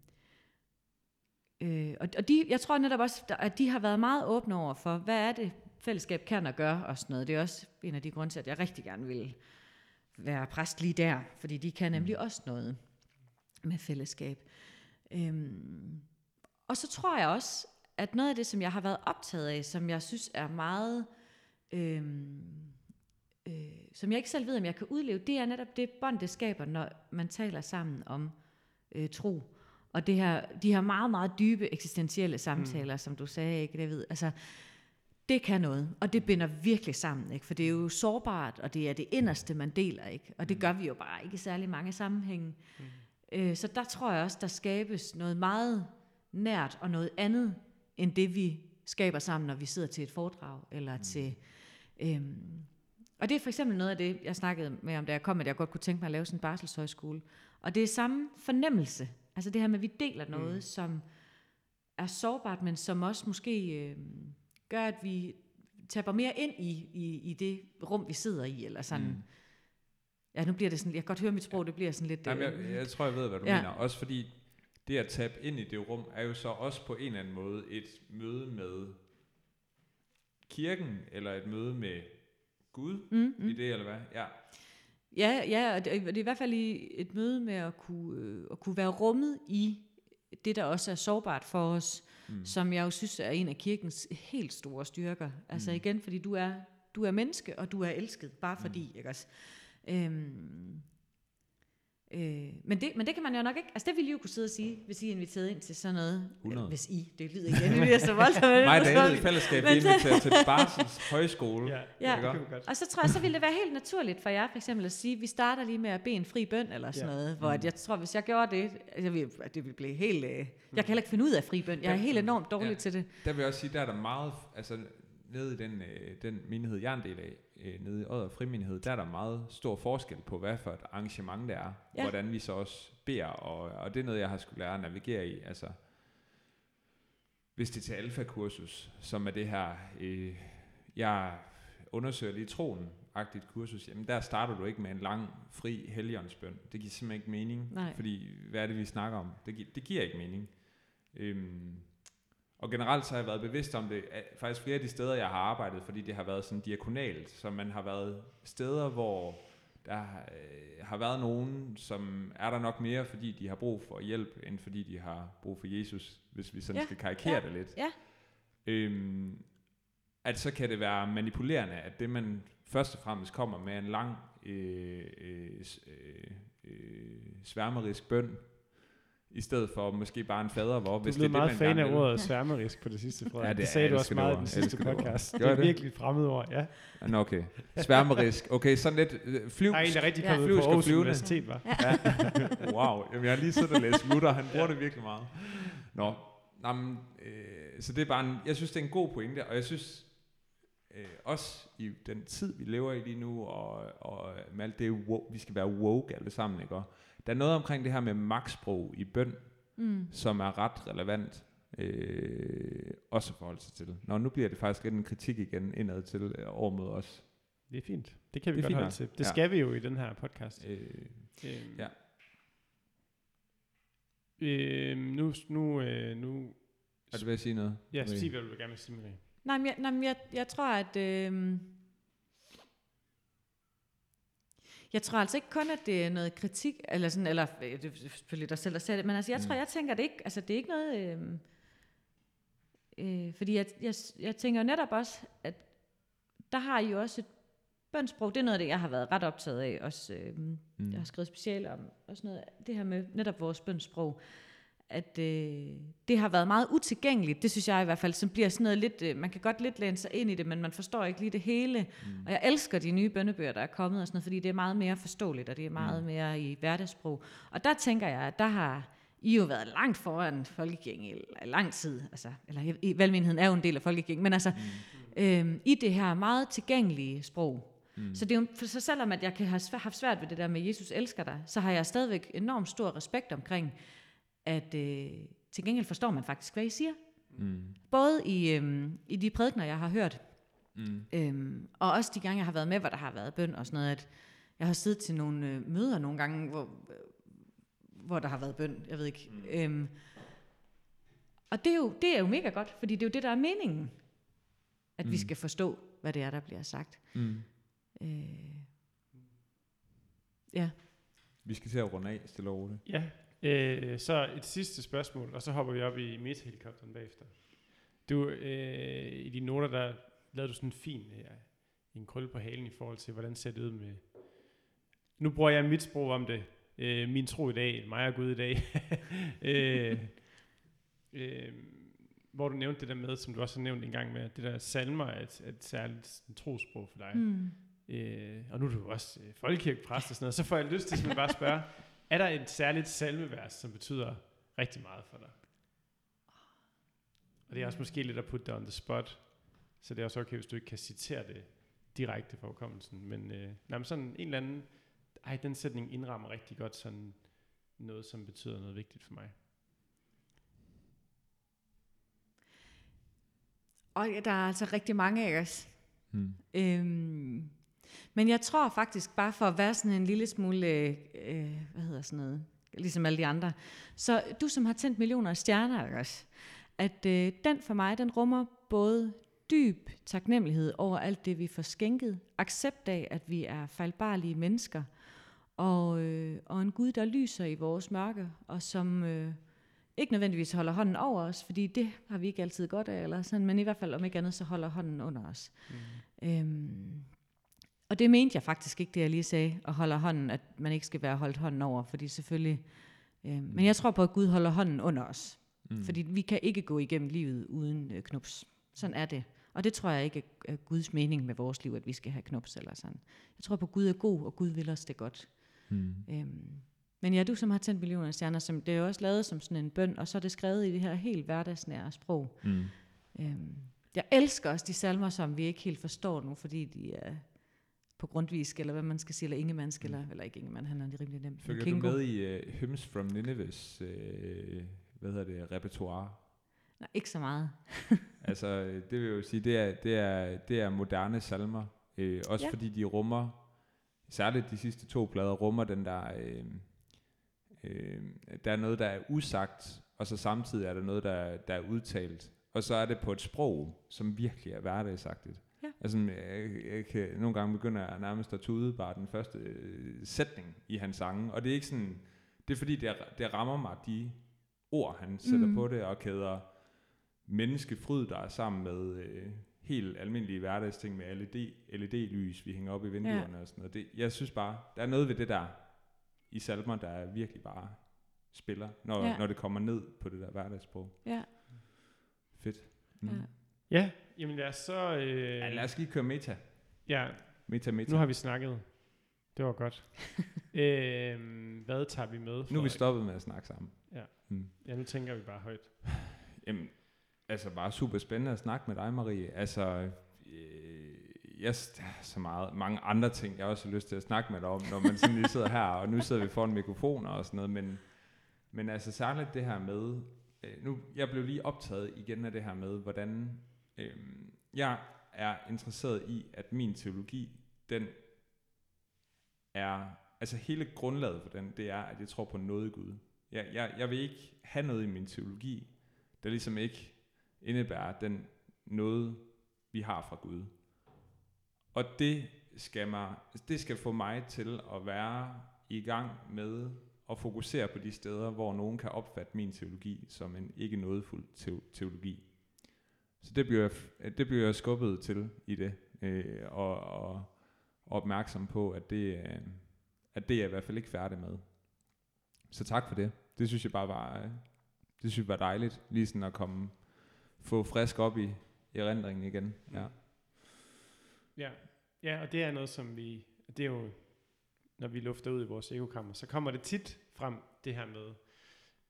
Speaker 3: øh, og, og de, jeg tror netop også, at de har været meget åbne over for, hvad er det fællesskab kan og gøre og sådan noget. Det er også en af de grunde til, at jeg rigtig gerne vil være præst lige der, fordi de kan nemlig mm. også noget med fællesskab. Øhm, og så tror jeg også, at noget af det, som jeg har været optaget af, som jeg synes er meget, øh, øh, som jeg ikke selv ved, om jeg kan udleve, det er netop det bånd, det skaber, når man taler sammen om øh, tro. Og det her, de her meget, meget dybe eksistentielle samtaler, mm. som du sagde, ikke, David? Altså, det kan noget, og det binder virkelig sammen, ikke? for det er jo sårbart, og det er det inderste, man deler, ikke? og det mm. gør vi jo bare ikke i særlig mange sammenhænge. Mm. Øh, så der tror jeg også, der skabes noget meget nært og noget andet, end det vi skaber sammen, når vi sidder til et foredrag, eller mm. til... Øhm, og det er for eksempel noget af det, jeg snakkede med om, da jeg kom, at jeg godt kunne tænke mig at lave sådan en barselshøjskole. Og det er samme fornemmelse. Altså det her med, at vi deler noget, mm. som er sårbart, men som også måske øh, gør, at vi taber mere ind i, i, i det rum, vi sidder i, eller sådan... Mm. Ja, nu bliver det sådan, jeg kan godt høre mit sprog, det bliver sådan lidt...
Speaker 1: Jamen, jeg, øh, jeg tror, jeg ved, hvad du ja. mener. Også fordi det at tabe ind i det rum, er jo så også på en eller anden måde et møde med kirken, eller et møde med Gud mm, mm. i det, eller hvad? Ja.
Speaker 3: Ja, ja og det, det er i hvert fald et møde med at kunne, øh, at kunne være rummet i det, der også er sårbart for os, mm. som jeg jo synes er en af kirkens helt store styrker. Altså mm. igen, fordi du er, du er menneske, og du er elsket, bare fordi, mm. ikke også? Øhm, Øh, men, det, men det kan man jo nok ikke, altså det ville I jo kunne sidde og sige, hvis I er inviteret ind til sådan noget.
Speaker 1: 100.
Speaker 3: Hvis I, det lyder igen, det bliver så voldsomt.
Speaker 1: Mig og David i fællesskab vi inviterer til Barsels Højskole.
Speaker 2: Ja,
Speaker 3: Ja.
Speaker 2: det kan vi godt.
Speaker 3: Og så tror jeg, så ville det være helt naturligt for jer for eksempel at sige, vi starter lige med at bede en fri bøn eller sådan
Speaker 2: Ja.
Speaker 3: noget, hvor at jeg tror, hvis jeg gjorde det, jeg ville, at det ville blive helt... Øh, jeg kan heller ikke finde ud af fri bøn. Jeg er helt enormt dårlig
Speaker 1: Ja.
Speaker 3: til det.
Speaker 1: Der vil jeg også sige, der er der meget, altså nede i den, øh, den menighed, jeg er en del af, øh, nede i Odder Frimenighed, der er der meget stor forskel på, hvad for et arrangement det er,
Speaker 3: Ja.
Speaker 1: hvordan vi så også beder, og, og det er noget, jeg har skulle lære at navigere i, altså hvis det er til alfa-kursus, som er det her, øh, jeg undersøger lige troen, agtigt kursus, jamen der starter du ikke med en lang, fri helligåndsbøn. Det giver simpelthen ikke mening,
Speaker 3: Nej.
Speaker 1: fordi hvad er det, vi snakker om? Det, gi- det giver ikke mening. Øhm, og generelt så har jeg været bevidst om det, at faktisk flere af de steder, jeg har arbejdet, fordi det har været sådan diakonalt, så man har været steder, hvor der øh, har været nogen, som er der nok mere, fordi de har brug for hjælp, end fordi de har brug for Jesus, hvis vi sådan
Speaker 3: Ja,
Speaker 1: skal karikere
Speaker 3: ja,
Speaker 1: det lidt.
Speaker 3: ja.
Speaker 1: Øhm, at så kan det være manipulerende, at det man først og fremmest kommer med en lang øh, øh, øh, øh, sværmerisk bøn, i stedet for måske bare en fader, hvor hvis det er det,
Speaker 2: meget
Speaker 1: man
Speaker 2: fan af ordet sværmerisk på det sidste, Frederik.
Speaker 1: Ja,
Speaker 2: Ja,
Speaker 1: det-
Speaker 2: det, sagde du også
Speaker 1: det
Speaker 2: meget i den sidste
Speaker 1: det
Speaker 2: podcast.
Speaker 1: Gør
Speaker 2: Det er
Speaker 1: det?
Speaker 2: virkelig et fremmed ord, ja.
Speaker 1: Nå, okay. Sværmerisk. Okay, sådan lidt øh, flyv.
Speaker 2: Der er rigtig
Speaker 3: Ja.
Speaker 2: kommet
Speaker 1: Flyvsk
Speaker 2: på Aarhus. Universitet, var.
Speaker 1: Ja. wow, Jamen, jeg har lige siddet og læst Luther, han bruger det virkelig meget. Nå, Nå men, øh, så det er bare en, jeg synes, det er en god pointe, og jeg synes øh, også i den tid, vi lever i lige nu, og, og med alt det, wo- vi skal være woke alle sammen, ikke? Og der er noget omkring det her med magtsprog i bøn,
Speaker 3: Mm.
Speaker 1: som er ret relevant øh, også at forholde sig til. Nå, nu bliver det faktisk lidt en kritik igen indad til øh, over mod os.
Speaker 2: Det er fint. Det kan vi
Speaker 1: Det
Speaker 2: godt holde til. Det
Speaker 1: Ja.
Speaker 2: skal vi jo i den her podcast.
Speaker 1: Øh,
Speaker 2: Øhm,
Speaker 1: Ja.
Speaker 2: Øhm, nu, nu, øh, nu,
Speaker 1: er du ved at sige noget?
Speaker 2: ja, sig hvad du vil gerne vil sige, Marie.
Speaker 3: Nej, men jeg, nej, men jeg, jeg tror, at... Øh, jeg tror altså ikke kun, at det er noget kritik, eller sådan, eller øh, det er selvfølgelig dig selv, der siger det, men altså, jeg
Speaker 1: Mm.
Speaker 3: tror, jeg tænker det ikke, altså det er ikke noget, øh, øh, fordi jeg, jeg, jeg tænker jo netop også, at der har I jo også et bønsprog, det er noget af det, jeg har været ret optaget af, også, øh,
Speaker 1: Mm.
Speaker 3: jeg har skrevet speciale om, også noget, det her med netop vores bønsprog, at øh, det har været meget utilgængeligt, det synes jeg i hvert fald, som bliver sådan noget lidt, øh, man kan godt lidt læne sig ind i det, men man forstår ikke lige det hele,
Speaker 1: Mm.
Speaker 3: og jeg elsker de nye bønnebøger, der er kommet, og sådan noget, fordi det er meget mere forståeligt, og det er meget
Speaker 1: Mm.
Speaker 3: mere i hverdagssprog. Og der tænker jeg, at der har I jo været langt foran folkekirken i lang tid. Altså, eller i valgmenigheden er jo en del af folkekirken, men altså
Speaker 1: Mm.
Speaker 3: øhm, i det her meget tilgængelige sprog.
Speaker 1: Mm.
Speaker 3: Så det er jo, for så selvom at jeg kan have svært, haft svært ved det der med, Jesus elsker dig, så har jeg stadigvæk enormt stor respekt omkring, at øh, til gengæld forstår man faktisk, hvad I siger.
Speaker 1: Mm.
Speaker 3: Både i, øhm, i de prædikner, jeg har hørt,
Speaker 1: Mm.
Speaker 3: Øhm, og også de gange, jeg har været med, hvor der har været bøn og sådan noget, at jeg har siddet til nogle øh, møder nogle gange, hvor, øh, hvor der har været bøn, jeg ved ikke. Mm. Øhm, og det er, jo, det er jo mega godt, fordi det er jo det, der er meningen, at mm. vi skal forstå, hvad det er, der bliver sagt.
Speaker 1: Mm.
Speaker 3: Øh, ja.
Speaker 1: Vi skal til at runde af stille og roligt.
Speaker 2: Ja, øh, så et sidste spørgsmål, og så hopper vi op i metahelikopteren bagefter. Du, øh, i dine noter, der lavede du sådan en fin, øh, en krølle på halen i forhold til, hvordan ser det ud med... Nu bruger jeg mit sprog om det. Øh, min tro i dag, mig og Gud i dag. øh, øh, hvor du nævnte det der med, som du også har nævnt en gang med, at det der salmer er et, et særligt trosprog for dig.
Speaker 3: Mm.
Speaker 2: Øh, og nu er du også øh, folkekirkepræst og sådan noget, så får jeg lyst til simpelthen bare at spørge, er der et særligt salmevers, som betyder rigtig meget for dig? Og det er også måske lidt at putte dig on the spot, så det er også okay, hvis du ikke kan citere det direkte fra hukommelsen, men, øh, nej, men sådan en eller anden, ej, den sætning indrammer rigtig godt sådan noget, som betyder noget vigtigt for mig.
Speaker 3: Og der er altså rigtig mange af os.
Speaker 1: Mm.
Speaker 3: Øhm, men jeg tror faktisk, bare for at være sådan en lille smule, øh, øh, hvad hedder sådan noget, ligesom alle de andre, så du som har tændt millioner af stjerner, også, at øh, den for mig, den rummer både dyb taknemmelighed over alt det, vi får skænket, accept af, at vi er fejlbarlige mennesker, og, øh, og en Gud, der lyser i vores mørke, og som øh, ikke nødvendigvis holder hånden over os, fordi det har vi ikke altid godt af, eller sådan, men i hvert fald om ikke andet, så holder hånden under os.
Speaker 2: Mm.
Speaker 3: Øhm, og det mente jeg faktisk ikke, det jeg lige sagde, og holder hånden, at man ikke skal være holdt hånden over, fordi selvfølgelig... Øh, men jeg tror på, at Gud holder hånden under os. Mm. Fordi vi kan ikke gå igennem livet uden øh, knups. Sådan er det. Og det tror jeg ikke er Guds mening med vores liv, at vi skal have knups eller sådan. Jeg tror på, at Gud er god, og Gud vil os det godt. Mm. Øhm, men ja, du som har tændt millioner stjerner, som, det er jo også lavet som sådan en bøn, og så er det skrevet i det her helt hverdagsnære sprog. Mm. Øhm, jeg elsker også de salmer, som vi ikke helt forstår nu, fordi de er på grundvisk, eller hvad man skal sige, eller ingemandsk, mm. eller, eller ikke ingemand, han er rimelig nemt.
Speaker 1: Følger du med i uh, Hymns from Nineveh's, uh, hvad hedder det, repertoire?
Speaker 3: Nej, ikke så meget.
Speaker 1: altså, det vil jo sige, det er, det er, det er moderne salmer, øh, også ja. fordi de rummer, særligt de sidste to plader, rummer den der, øh, øh, der er noget, der er usagt, og så samtidig er der noget, der, der er udtalt. Og så er det på et sprog, som virkelig er hverdagsagtigt. Ja. Altså, jeg, jeg kan, nogle gange begynder jeg nærmest at tude bare den første øh, sætning i hans sange, og det er ikke sådan, det er fordi, det, det rammer mig, de ord, han sætter mm. på det, og kæder menneskefryd, der er sammen med øh, helt almindelige hverdagsting med LED, LED-lys, vi hænger op i vinduerne ja. og sådan noget. Det, jeg synes bare, der er noget ved det der i salmer, der virkelig bare spiller, når, ja. når det kommer ned på det der hverdagssprog. Ja. Fedt.
Speaker 2: Mm. Ja. ja, jamen lad os så... Øh...
Speaker 1: Ja, lad os lige køre meta.
Speaker 2: Ja.
Speaker 1: Meta, meta.
Speaker 2: Nu har vi snakket. Det var godt. øh, hvad tager vi med?
Speaker 1: Nu er vi stoppet med at snakke sammen.
Speaker 2: Ja. Mm. ja, nu tænker vi bare højt.
Speaker 1: Jamen, altså bare super spændende at snakke med dig, Marie. Altså, øh, jeg, der er så meget, mange andre ting, jeg også har lyst til at snakke med dig om, når man sådan lige sidder her, og nu sidder vi foran mikrofoner og sådan noget, men, men altså særligt det her med, øh, nu, jeg blev lige optaget igen af det her med, hvordan øh, jeg er interesseret i, at min teologi, den er, altså hele grundlaget for den, det er, at jeg tror på noget Gud. Jeg, jeg, jeg vil ikke have noget i min teologi, der ligesom ikke indebærer den noget, vi har fra Gud. Og det skal, mig, det skal få mig til at være i gang med at fokusere på de steder, hvor nogen kan opfatte min teologi som en ikke nådefuld teologi. Så det bliver, det bliver jeg skubbet til i det, øh, og, og, og opmærksom på, at det, øh, at det er jeg i hvert fald ikke færdig med. Så tak for det. Det synes jeg bare var, øh, det synes jeg var dejligt, lige sådan at komme, få frisk op i erindringen igen. Ja.
Speaker 2: ja. Ja, og det er noget, som vi, det er jo, når vi lufter ud i vores ekokammer, så kommer det tit frem, det her med,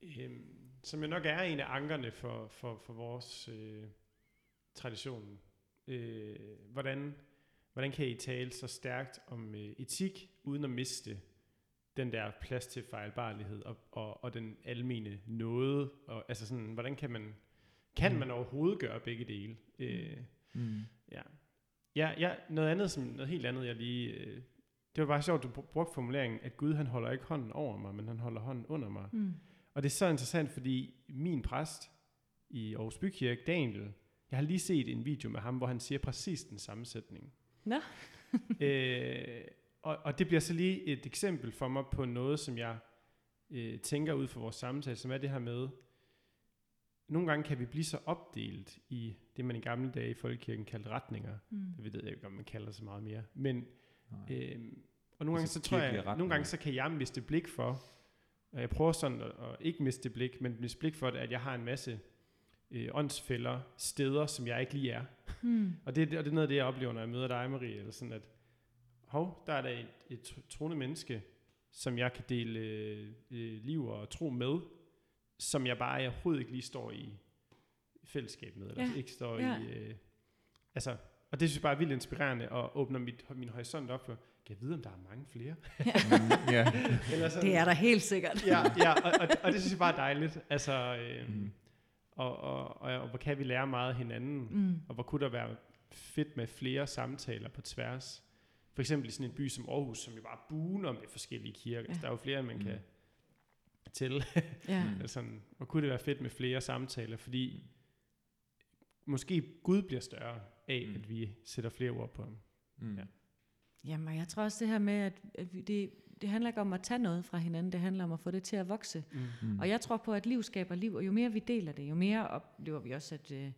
Speaker 2: øh, som jo nok er en af ankerne for, for, for vores øh, tradition. Øh, hvordan, hvordan kan I tale så stærkt om øh, etik, uden at miste den der plads til fejlbarlighed og, og, og den almene nåde? Og, altså sådan, hvordan kan man, kan mm. man overhovedet gøre begge dele? Øh, mm. Ja. Ja, ja, noget andet, som noget helt andet, jeg lige... Øh, det var bare sjovt, du brugte formuleringen, at Gud han holder ikke hånden over mig, men han holder hånden under mig. Mm. Og det er så interessant, fordi min præst i Aarhus Bykirke, Daniel, jeg har lige set en video med ham, hvor han siger præcis den samme sætning. Nå. øh, og, og det bliver så lige et eksempel for mig på noget, som jeg øh, tænker ud for vores samtale, som er det her med, nogle gange kan vi blive så opdelt i det, man i gamle dage i folkekirken kaldte retninger. Mm. Det ved jeg ikke, om man kalder det så meget mere. Men, øh, og nogle altså gange så tror jeg, retninger. nogle gange så kan jeg miste blik for, og jeg prøver sådan at, at ikke miste blik, men miste blik for det, at jeg har en masse øh, åndsfælder, steder, som jeg ikke lige er. Mm. og, det, og det er noget af det, jeg oplever, når jeg møder dig, Marie, eller sådan at, hov, der er der et, et troende menneske, som jeg kan dele øh, liv og tro med, som jeg bare jeg overhovedet ikke lige står i fællesskab med, eller ja. ikke står ja. i... Øh, altså, og det synes jeg bare er vildt inspirerende, og åbner mit, min horisont op for, kan jeg vide, om der er mange flere? Ja.
Speaker 3: ja. eller sådan, det er der helt sikkert.
Speaker 2: ja, ja og, og, og det synes jeg bare er dejligt. Altså, øh, mm. Og, og, og, og hvor kan vi lære meget af hinanden, mm. og hvor kunne der være fedt med flere samtaler på tværs. For eksempel i sådan en by som Aarhus, som jo bare buner med forskellige kirker. Ja. Altså, der er jo flere, man mm. kan til. Ja. altså, og kunne det være fedt med flere samtaler, fordi måske Gud bliver større af, mm. at vi sætter flere ord på ham. Mm. Ja.
Speaker 3: Jamen, jeg tror også det her med, at det, det handler ikke om at tage noget fra hinanden, det handler om at få det til at vokse. Mm. Og jeg tror på, at liv skaber liv, og jo mere vi deler det, jo mere oplever vi også, at, øh,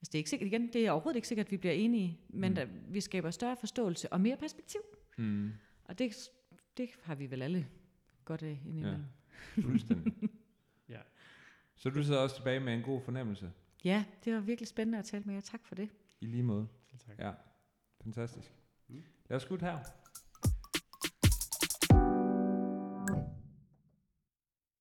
Speaker 3: Altså det er ikke sikkert igen, det er overhovedet ikke sikkert, at vi bliver enige, men Mm. der, vi skaber større forståelse og mere perspektiv.
Speaker 1: Mm.
Speaker 3: Og det, det har vi vel alle godt af indimellem.
Speaker 1: Fuldstændig.
Speaker 2: Ja.
Speaker 1: Så du sidder også tilbage med en god fornemmelse.
Speaker 3: Ja. ja, det var virkelig spændende at tale med jer. Tak for det.
Speaker 1: I lige måde.
Speaker 2: Selv tak.
Speaker 1: Ja. Fantastisk.
Speaker 2: Mm.
Speaker 1: Lad os slutte her.